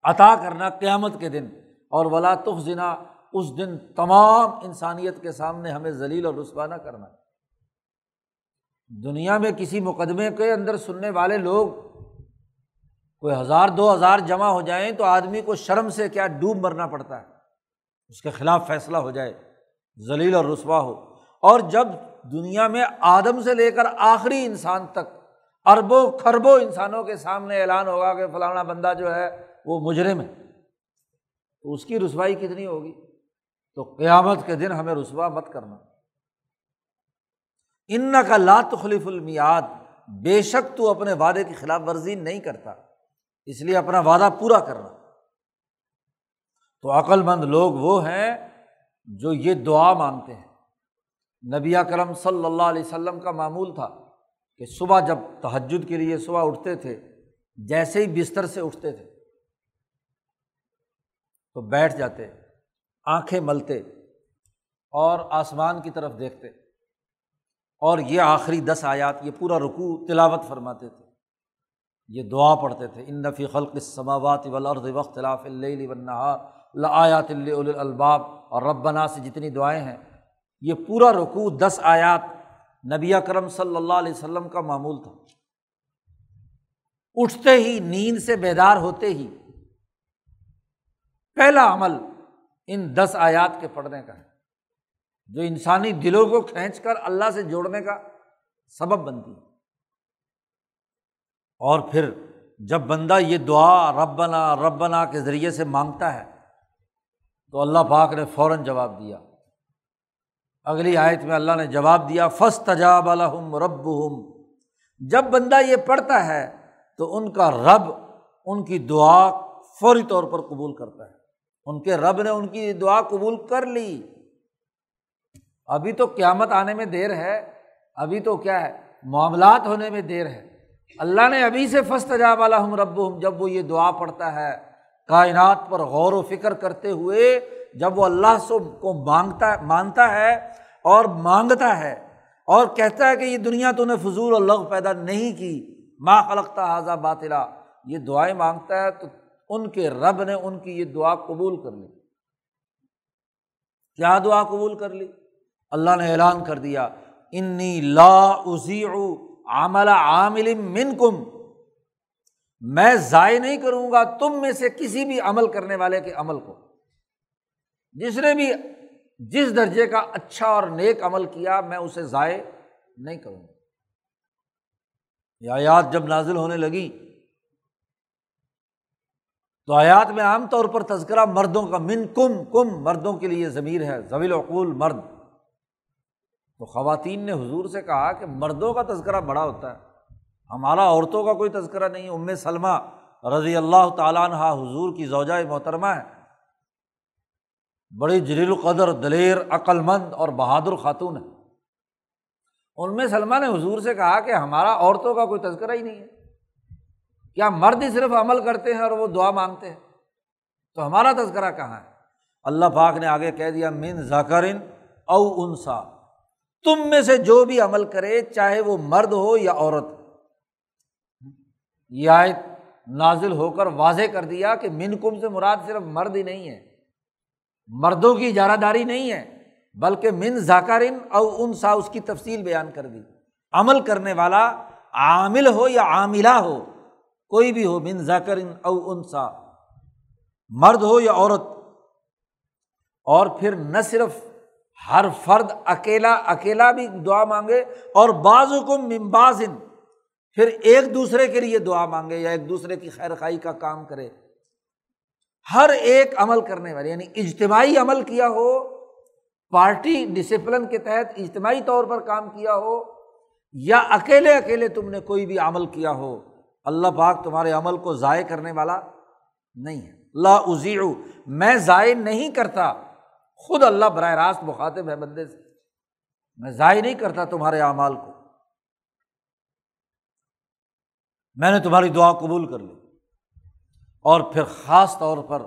عطا کرنا قیامت کے دن۔ اور ولا تخذنا اس دن تمام انسانیت کے سامنے ہمیں ذلیل اور رسوا نہ کرنا دنیا میں کسی مقدمے کے اندر سننے والے لوگ کوئی ہزار، دو ہزار جمع ہو جائیں تو آدمی کو شرم سے کیا ڈوب مرنا پڑتا ہے؟ اس کے خلاف فیصلہ ہو جائے، ذلیل اور رسوا ہو۔ اور جب دنیا میں آدم سے لے کر آخری انسان تک اربوں، کھربوں انسانوں کے سامنے اعلان ہوگا کہ فلانا بندہ جو ہے وہ مجرم ہے، تو اس کی رسوائی کتنی ہوگی؟ تو قیامت کے دن ہمیں رسوا مت کرنا۔ ان کا لات خلیف المیاد بے شک تو اپنے وعدے کی خلاف ورزی نہیں کرتا، اس لیے اپنا وعدہ پورا کرنا۔ تو عقل مند لوگ وہ ہیں جو یہ دعا مانگتے ہیں۔ نبی کرم صلی اللہ علیہ وسلم کا معمول تھا کہ صبح جب تہجد کے لیے صبح اٹھتے تھے، جیسے ہی بستر سے اٹھتے تھے، تو بیٹھ جاتے۔ آنکھیں ملتے اور آسمان کی طرف دیکھتے اور یہ آخری دس آیات، یہ پورا رکوع، تلاوت فرماتے تھے۔ یہ دعا پڑھتے تھے۔ ان نفی خلق سماوات ولرد وقت آیات الباب اور ربنا سے جتنی دعائیں ہیں، یہ پورا رکوع دس آیات نبی کرم صلی اللہ علیہ وسلم کا معمول تھا۔ اٹھتے ہی، نیند سے بیدار ہوتے ہی، پہلا عمل ان دس آیات کے پڑھنے کا ہے۔ جو انسانی دلوں کو کھینچ کر اللہ سے جوڑنے کا سبب بنتی ہے۔ اور پھر جب بندہ یہ دعا ربنا ربنا کے ذریعے سے مانگتا ہے، تو اللہ پاک نے فوراً جواب دیا۔ اگلی آیت میں اللہ نے جواب دیا فس تجاب الحم رب جب بندہ یہ پڑھتا ہے، تو ان کا رب ان کی دعا فوری طور پر قبول کرتا ہے۔ ان کے رب نے ان کی دعا قبول کر لی۔ ابھی تو قیامت آنے میں دیر ہے۔ ابھی تو کیا ہے؟ معاملات ہونے میں دیر ہے۔ اللہ نے ابھی سے فسٹ جا والا ہم رب ہوں جب وہ یہ دعا پڑھتا ہے، کائنات پر غور و فکر کرتے ہوئے جب وہ اللہ سے کو مانگتا، مانتا ہے اور مانگتا ہے اور کہتا ہے کہ یہ دنیا تو نے فضول اللہ پیدا نہیں کی۔ ماں خلقتا حاضہ باطلا۔ یہ دعائیں مانگتا ہے تو ان کے رب نے ان کی یہ دعا قبول کر لی۔ کیا دعا قبول کر لی؟ اللہ نے اعلان کر دیا، انی لا عامل عامل من کم میں ضائع نہیں کروں گا تم میں سے کسی بھی عمل کرنے والے کے عمل کو۔ جس نے بھی جس درجے کا اچھا اور نیک عمل کیا، میں اسے ضائع نہیں کروں گا۔ یہ آیات جب نازل ہونے لگی تو آیات میں عام طور پر تذکرہ مردوں کا من کم کم مردوں کے لیے ضمیر ہے زویل عقول مرد۔ تو خواتین نے حضور سے کہا کہ مردوں کا تذکرہ بڑا ہوتا ہے۔ ہمارا عورتوں کا کوئی تذکرہ نہیں، ام سلمہ رضی اللہ تعالیٰ عنہ حضور کی زوجہ محترمہ ہے۔ بڑی جلیل القدر، دلیر عقل مند اور بہادر خاتون ہے۔ ان میں سلمہ نے حضور سے کہا کہ ہمارا عورتوں کا کوئی تذکرہ ہی نہیں ہے۔ کیا مرد ہی صرف عمل کرتے ہیں اور وہ دعا مانگتے ہیں؟ تو ہمارا تذکرہ کہاں ہے؟ اللہ پاک نے آگے کہہ دیا، من ذاکرن او انسا۔ تم میں سے جو بھی عمل کرے، چاہے وہ مرد ہو یا عورت۔ یہ آیت نازل ہو کر واضح کر دیا کہ من کم سے مراد صرف مرد ہی نہیں ہے۔ مردوں کی اجارہ داری نہیں ہے، بلکہ من ذاکرن او انسا، اس کی تفصیل بیان کر دی۔ عمل کرنے والا عامل ہو یا عاملہ ہو کوئی بھی ہو، من ذکر او انسا۔ مرد ہو یا عورت۔ اور پھر نہ صرف ہر فرد اکیلا اکیلا بھی دعا مانگے، اور بعض حکم ممبازن پھر ایک دوسرے کے لیے دعا مانگے یا ایک دوسرے کی خیر خائی کا کام کرے۔ ہر ایک عمل کرنے والے یعنی اجتماعی عمل کیا ہو، پارٹی ڈسپلن کے تحت اجتماعی طور پر کام کیا ہو، یا اکیلے اکیلے تم نے کوئی بھی عمل کیا ہو۔ اللہ پاک تمہارے عمل کو ضائع کرنے والا نہیں ہے۔ اللہ ازی میں ضائع نہیں کرتا۔ خود اللہ براہ راست مخاطب ہے بندے سے۔ میں ضائع نہیں کرتا تمہارے اعمال کو۔ میں نے تمہاری دعا قبول کر لی۔ اور پھر خاص طور پر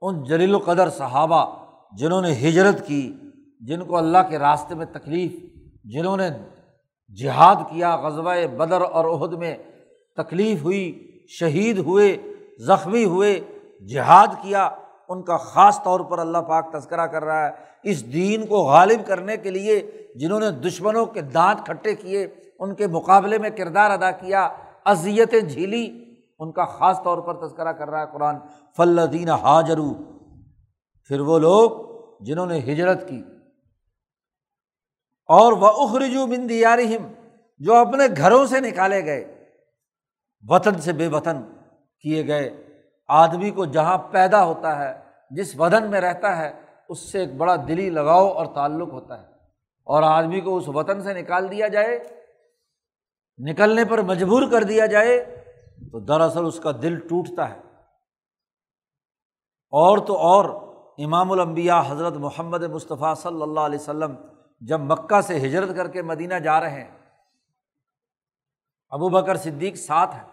ان جلیل القدر صحابہ جنہوں نے ہجرت کی، جن کو اللہ کے راستے میں تکلیف، جنہوں نے جہاد کیا غزبۂ بدر اور عہد میں تکلیف ہوئی، شہید ہوئے، زخمی ہوئے، جہاد کیا، ان کا خاص طور پر اللہ پاک تذکرہ کر رہا ہے۔ اس دین کو غالب کرنے کے لیے جنہوں نے دشمنوں کے دانت کھٹے کیے، ان کے مقابلے میں کردار ادا کیا، اذیتیں جھیلی، ان کا خاص طور پر تذکرہ کر رہا ہے قرآن۔ فلدین حاجرو پھر وہ لوگ جنہوں نے ہجرت کی۔ اور وہ اخرجو بندیارہم جو اپنے گھروں سے نکالے گئے۔ وطن سے بے وطن کیے گئے۔ آدمی کو جہاں پیدا ہوتا ہے، جس وطن میں رہتا ہے، اس سے ایک بڑا دلی لگاؤ اور تعلق ہوتا ہے۔ اور آدمی کو اس وطن سے نکال دیا جائے، نکلنے پر مجبور کر دیا جائے، تو دراصل اس کا دل ٹوٹتا ہے۔ اور تو اور، امام الانبیاء حضرت محمد مصطفیٰ صلی اللہ علیہ وسلم جب مکہ سے ہجرت کر کے مدینہ جا رہے ہیں، ابو بکر صدیق ساتھ ہے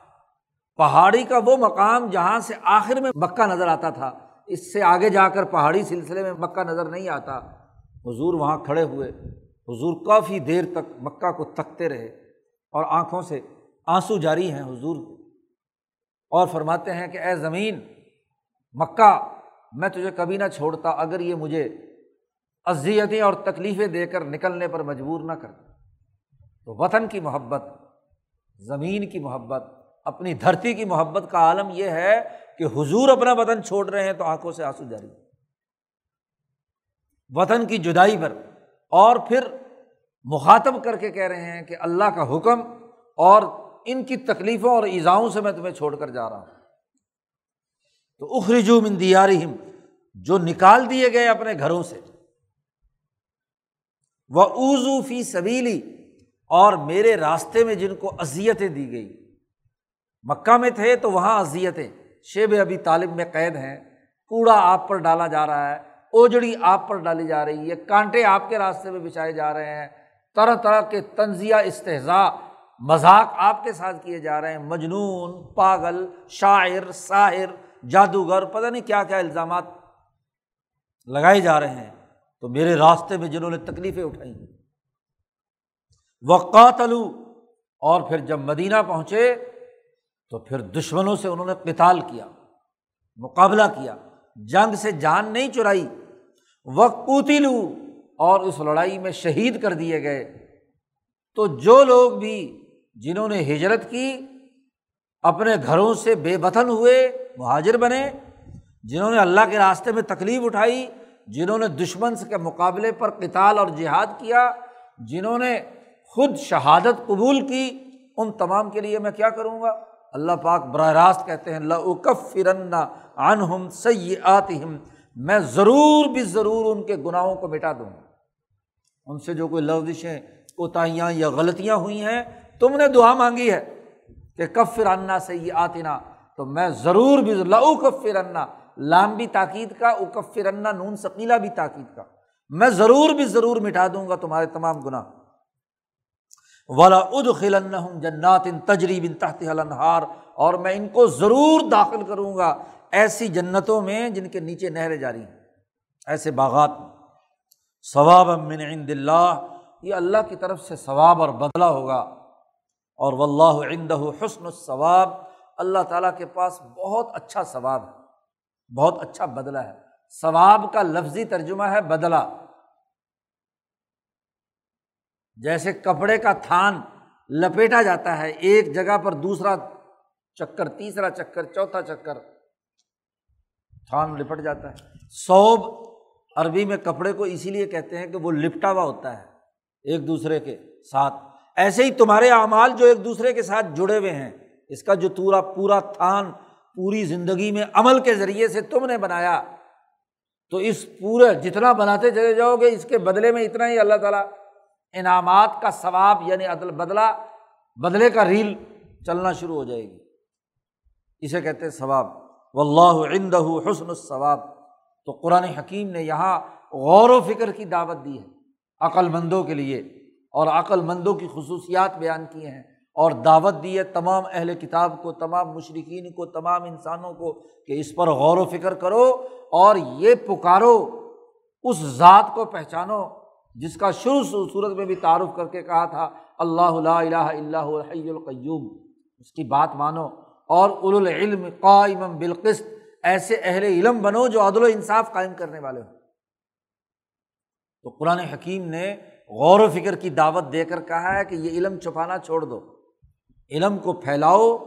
پہاڑی کا وہ مقام جہاں سے آخر میں مکہ نظر آتا تھا، اس سے آگے جا کر پہاڑی سلسلے میں مکہ نظر نہیں آتا۔ حضور وہاں کھڑے ہوئے، حضور کافی دیر تک مکہ کو تکتے رہے اور آنکھوں سے آنسو جاری ہیں حضور اور فرماتے ہیں کہ، اے زمین، مکہ، میں تجھے کبھی نہ چھوڑتا اگر یہ مجھے اذیتیں اور تکلیفیں دے کر نکلنے پر مجبور نہ کرتا تو وطن کی محبت، زمین کی محبت اپنی دھرتی کی محبت کا عالم یہ ہے کہ حضور اپنا وطن چھوڑ رہے ہیں تو آنکھوں سے آنسو جاری وطن کی جدائی پر اور پھر مخاطب کر کے کہہ رہے ہیں کہ اللہ کا حکم اور ان کی تکلیفوں اور ایزاؤں سے میں تمہیں چھوڑ کر جا رہا ہوں۔ تو اخرجو من دیارہم، جو نکال دیے گئے اپنے گھروں سے۔ وہ اوزو فی سبیلی اور میرے راستے میں جن کو اذیتیں دی گئی مکہ میں تھے تو وہاں اذیتیں۔ شیب ابھی طالب میں قید ہیں۔ کوڑا آپ پر ڈالا جا رہا ہے۔ اوجڑی آپ پر ڈالی جا رہی ہے۔ کانٹے آپ کے راستے میں بچھائے جا رہے ہیں۔ طرح طرح کے تنزیہ استحضاء مذاق آپ کے ساتھ کیے جا رہے ہیں۔ مجنون، پاگل، شاعر، ساحر، جادوگر، پتہ نہیں کیا کیا الزامات لگائے جا رہے ہیں۔ تو میرے راستے میں جنہوں نے تکلیفیں اٹھائی وقاتلو اور پھر جب مدینہ پہنچے تو پھر دشمنوں سے انہوں نے قتال کیا، مقابلہ کیا۔ جنگ سے جان نہیں چرائی۔ وقت وقوتی لو اور اس لڑائی میں شہید کر دیے گئے۔ تو جو لوگ بھی جنہوں نے ہجرت کی، اپنے گھروں سے بے وطن ہوئے، مہاجر بنے، جنہوں نے اللہ کے راستے میں تکلیف اٹھائی، جنہوں نے دشمن کے مقابلے پر کتال اور جہاد کیا، جنہوں نے خود شہادت قبول کی، ان تمام کے لیے میں کیا کروں گا؟ اللہ پاک براہ راست کہتے ہیں لکف فرن عن ہم سی آتم میں ضرور بھی ضرور ان کے گناہوں کو مٹا دوں گا۔ ان سے جو کوئی لفزشیں کوتاہیاں یا غلطیاں ہوئی ہیں، تم نے دعا مانگی ہے کہ کف فرانا سی آتنا تو میں ضرور بھی لو کف فرنا لام بھی تاکید کا اکف فرنا نون ثقیلا بھی تاکید کا۔ میں ضرور بھی ضرور مٹا دوں گا تمہارے تمام گناہ۔ والا اد خلن جنات ان تجریب ان تحت النہار اور میں ان کو ضرور داخل کروں گا ایسی جنتوں میں جن کے نیچے نہریں جاری ہیں۔ ایسے باغات میں۔ ثواب من عند اللہ۔ یہ اللہ کی طرف سے ثواب اور بدلہ ہوگا۔ اور و اللہ عند حسن الثواب۔ اللہ تعالیٰ کے پاس بہت اچھا ثواب ہے۔ بہت اچھا بدلہ ہے۔ ثواب کا لفظی ترجمہ ہے بدلہ۔ جیسے کپڑے کا تھان لپیٹا جاتا ہے، ایک جگہ پر دوسرا چکر، تیسرا چکر، چوتھا چکر، تھان لپٹ جاتا ہے۔ سوب عربی میں کپڑے کو اسی لیے کہتے ہیں کہ وہ لپٹا ہوا ہوتا ہے ایک دوسرے کے ساتھ۔ ایسے ہی تمہارے اعمال جو ایک دوسرے کے ساتھ جڑے ہوئے ہیں، اس کا جو پورا پورا تھان، پوری زندگی میں عمل کے ذریعے سے تم نے بنایا، تو اس پورے، جتنا بناتے چلے جاؤ گے، اس کے بدلے میں اتنا ہی اللہ تعالیٰ انعامات کا ثواب یعنی عدل بدلا بدلے کا ریل چلنا شروع ہو جائے گی۔ اسے کہتے ہیں ثواب۔ و اللہ عند حسن الثواب۔ تو قرآن حکیم نے یہاں غور و فکر کی دعوت دی ہے۔ عقل مندوں کے لیے۔ اور عقل مندوں کی خصوصیات بیان کیے ہیں۔ اور دعوت دی ہے تمام اہل کتاب کو، تمام مشرقین کو، تمام انسانوں کو کہ اس پر غور و فکر کرو اور یہ پکارو، اس ذات کو پہچانو۔ جس کا شروع صورت میں بھی تعارف کر کے کہا تھا، اللہ الہ اللہ الحی القیوم۔ اس کی بات مانو۔ اور العلم قائم بالقست ایسے اہل علم بنو جو عدل و انصاف قائم کرنے والے ہوں۔ تو قرآن حکیم نے غور و فکر کی دعوت دے کر کہا ہے کہ یہ علم چھپانا چھوڑ دو۔ علم کو پھیلاؤ۔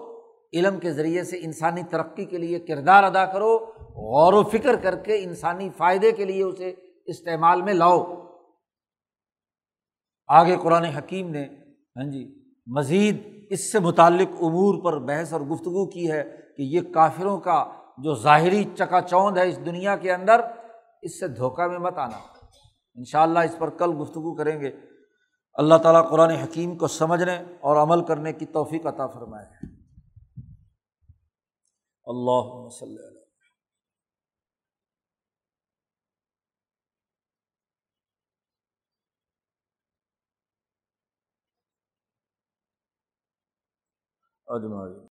علم کے ذریعے سے انسانی ترقی کے لیے کردار ادا کرو۔ غور و فکر کر کے انسانی فائدے کے لیے اسے استعمال میں لاؤ۔ آگے قرآن حکیم نے ہاں جی مزید اس سے متعلق امور پر بحث اور گفتگو کی ہے کہ یہ کافروں کا جو ظاہری چکا چوند ہے اس دنیا کے اندر، اس سے دھوکہ میں مت آنا۔ ان شاء اللہ اس پر کل گفتگو کریں گے۔ اللہ تعالیٰ قرآن حکیم کو سمجھنے اور عمل کرنے کی توفیق عطا فرمائے۔ اللہ وسلم۔ اجمائی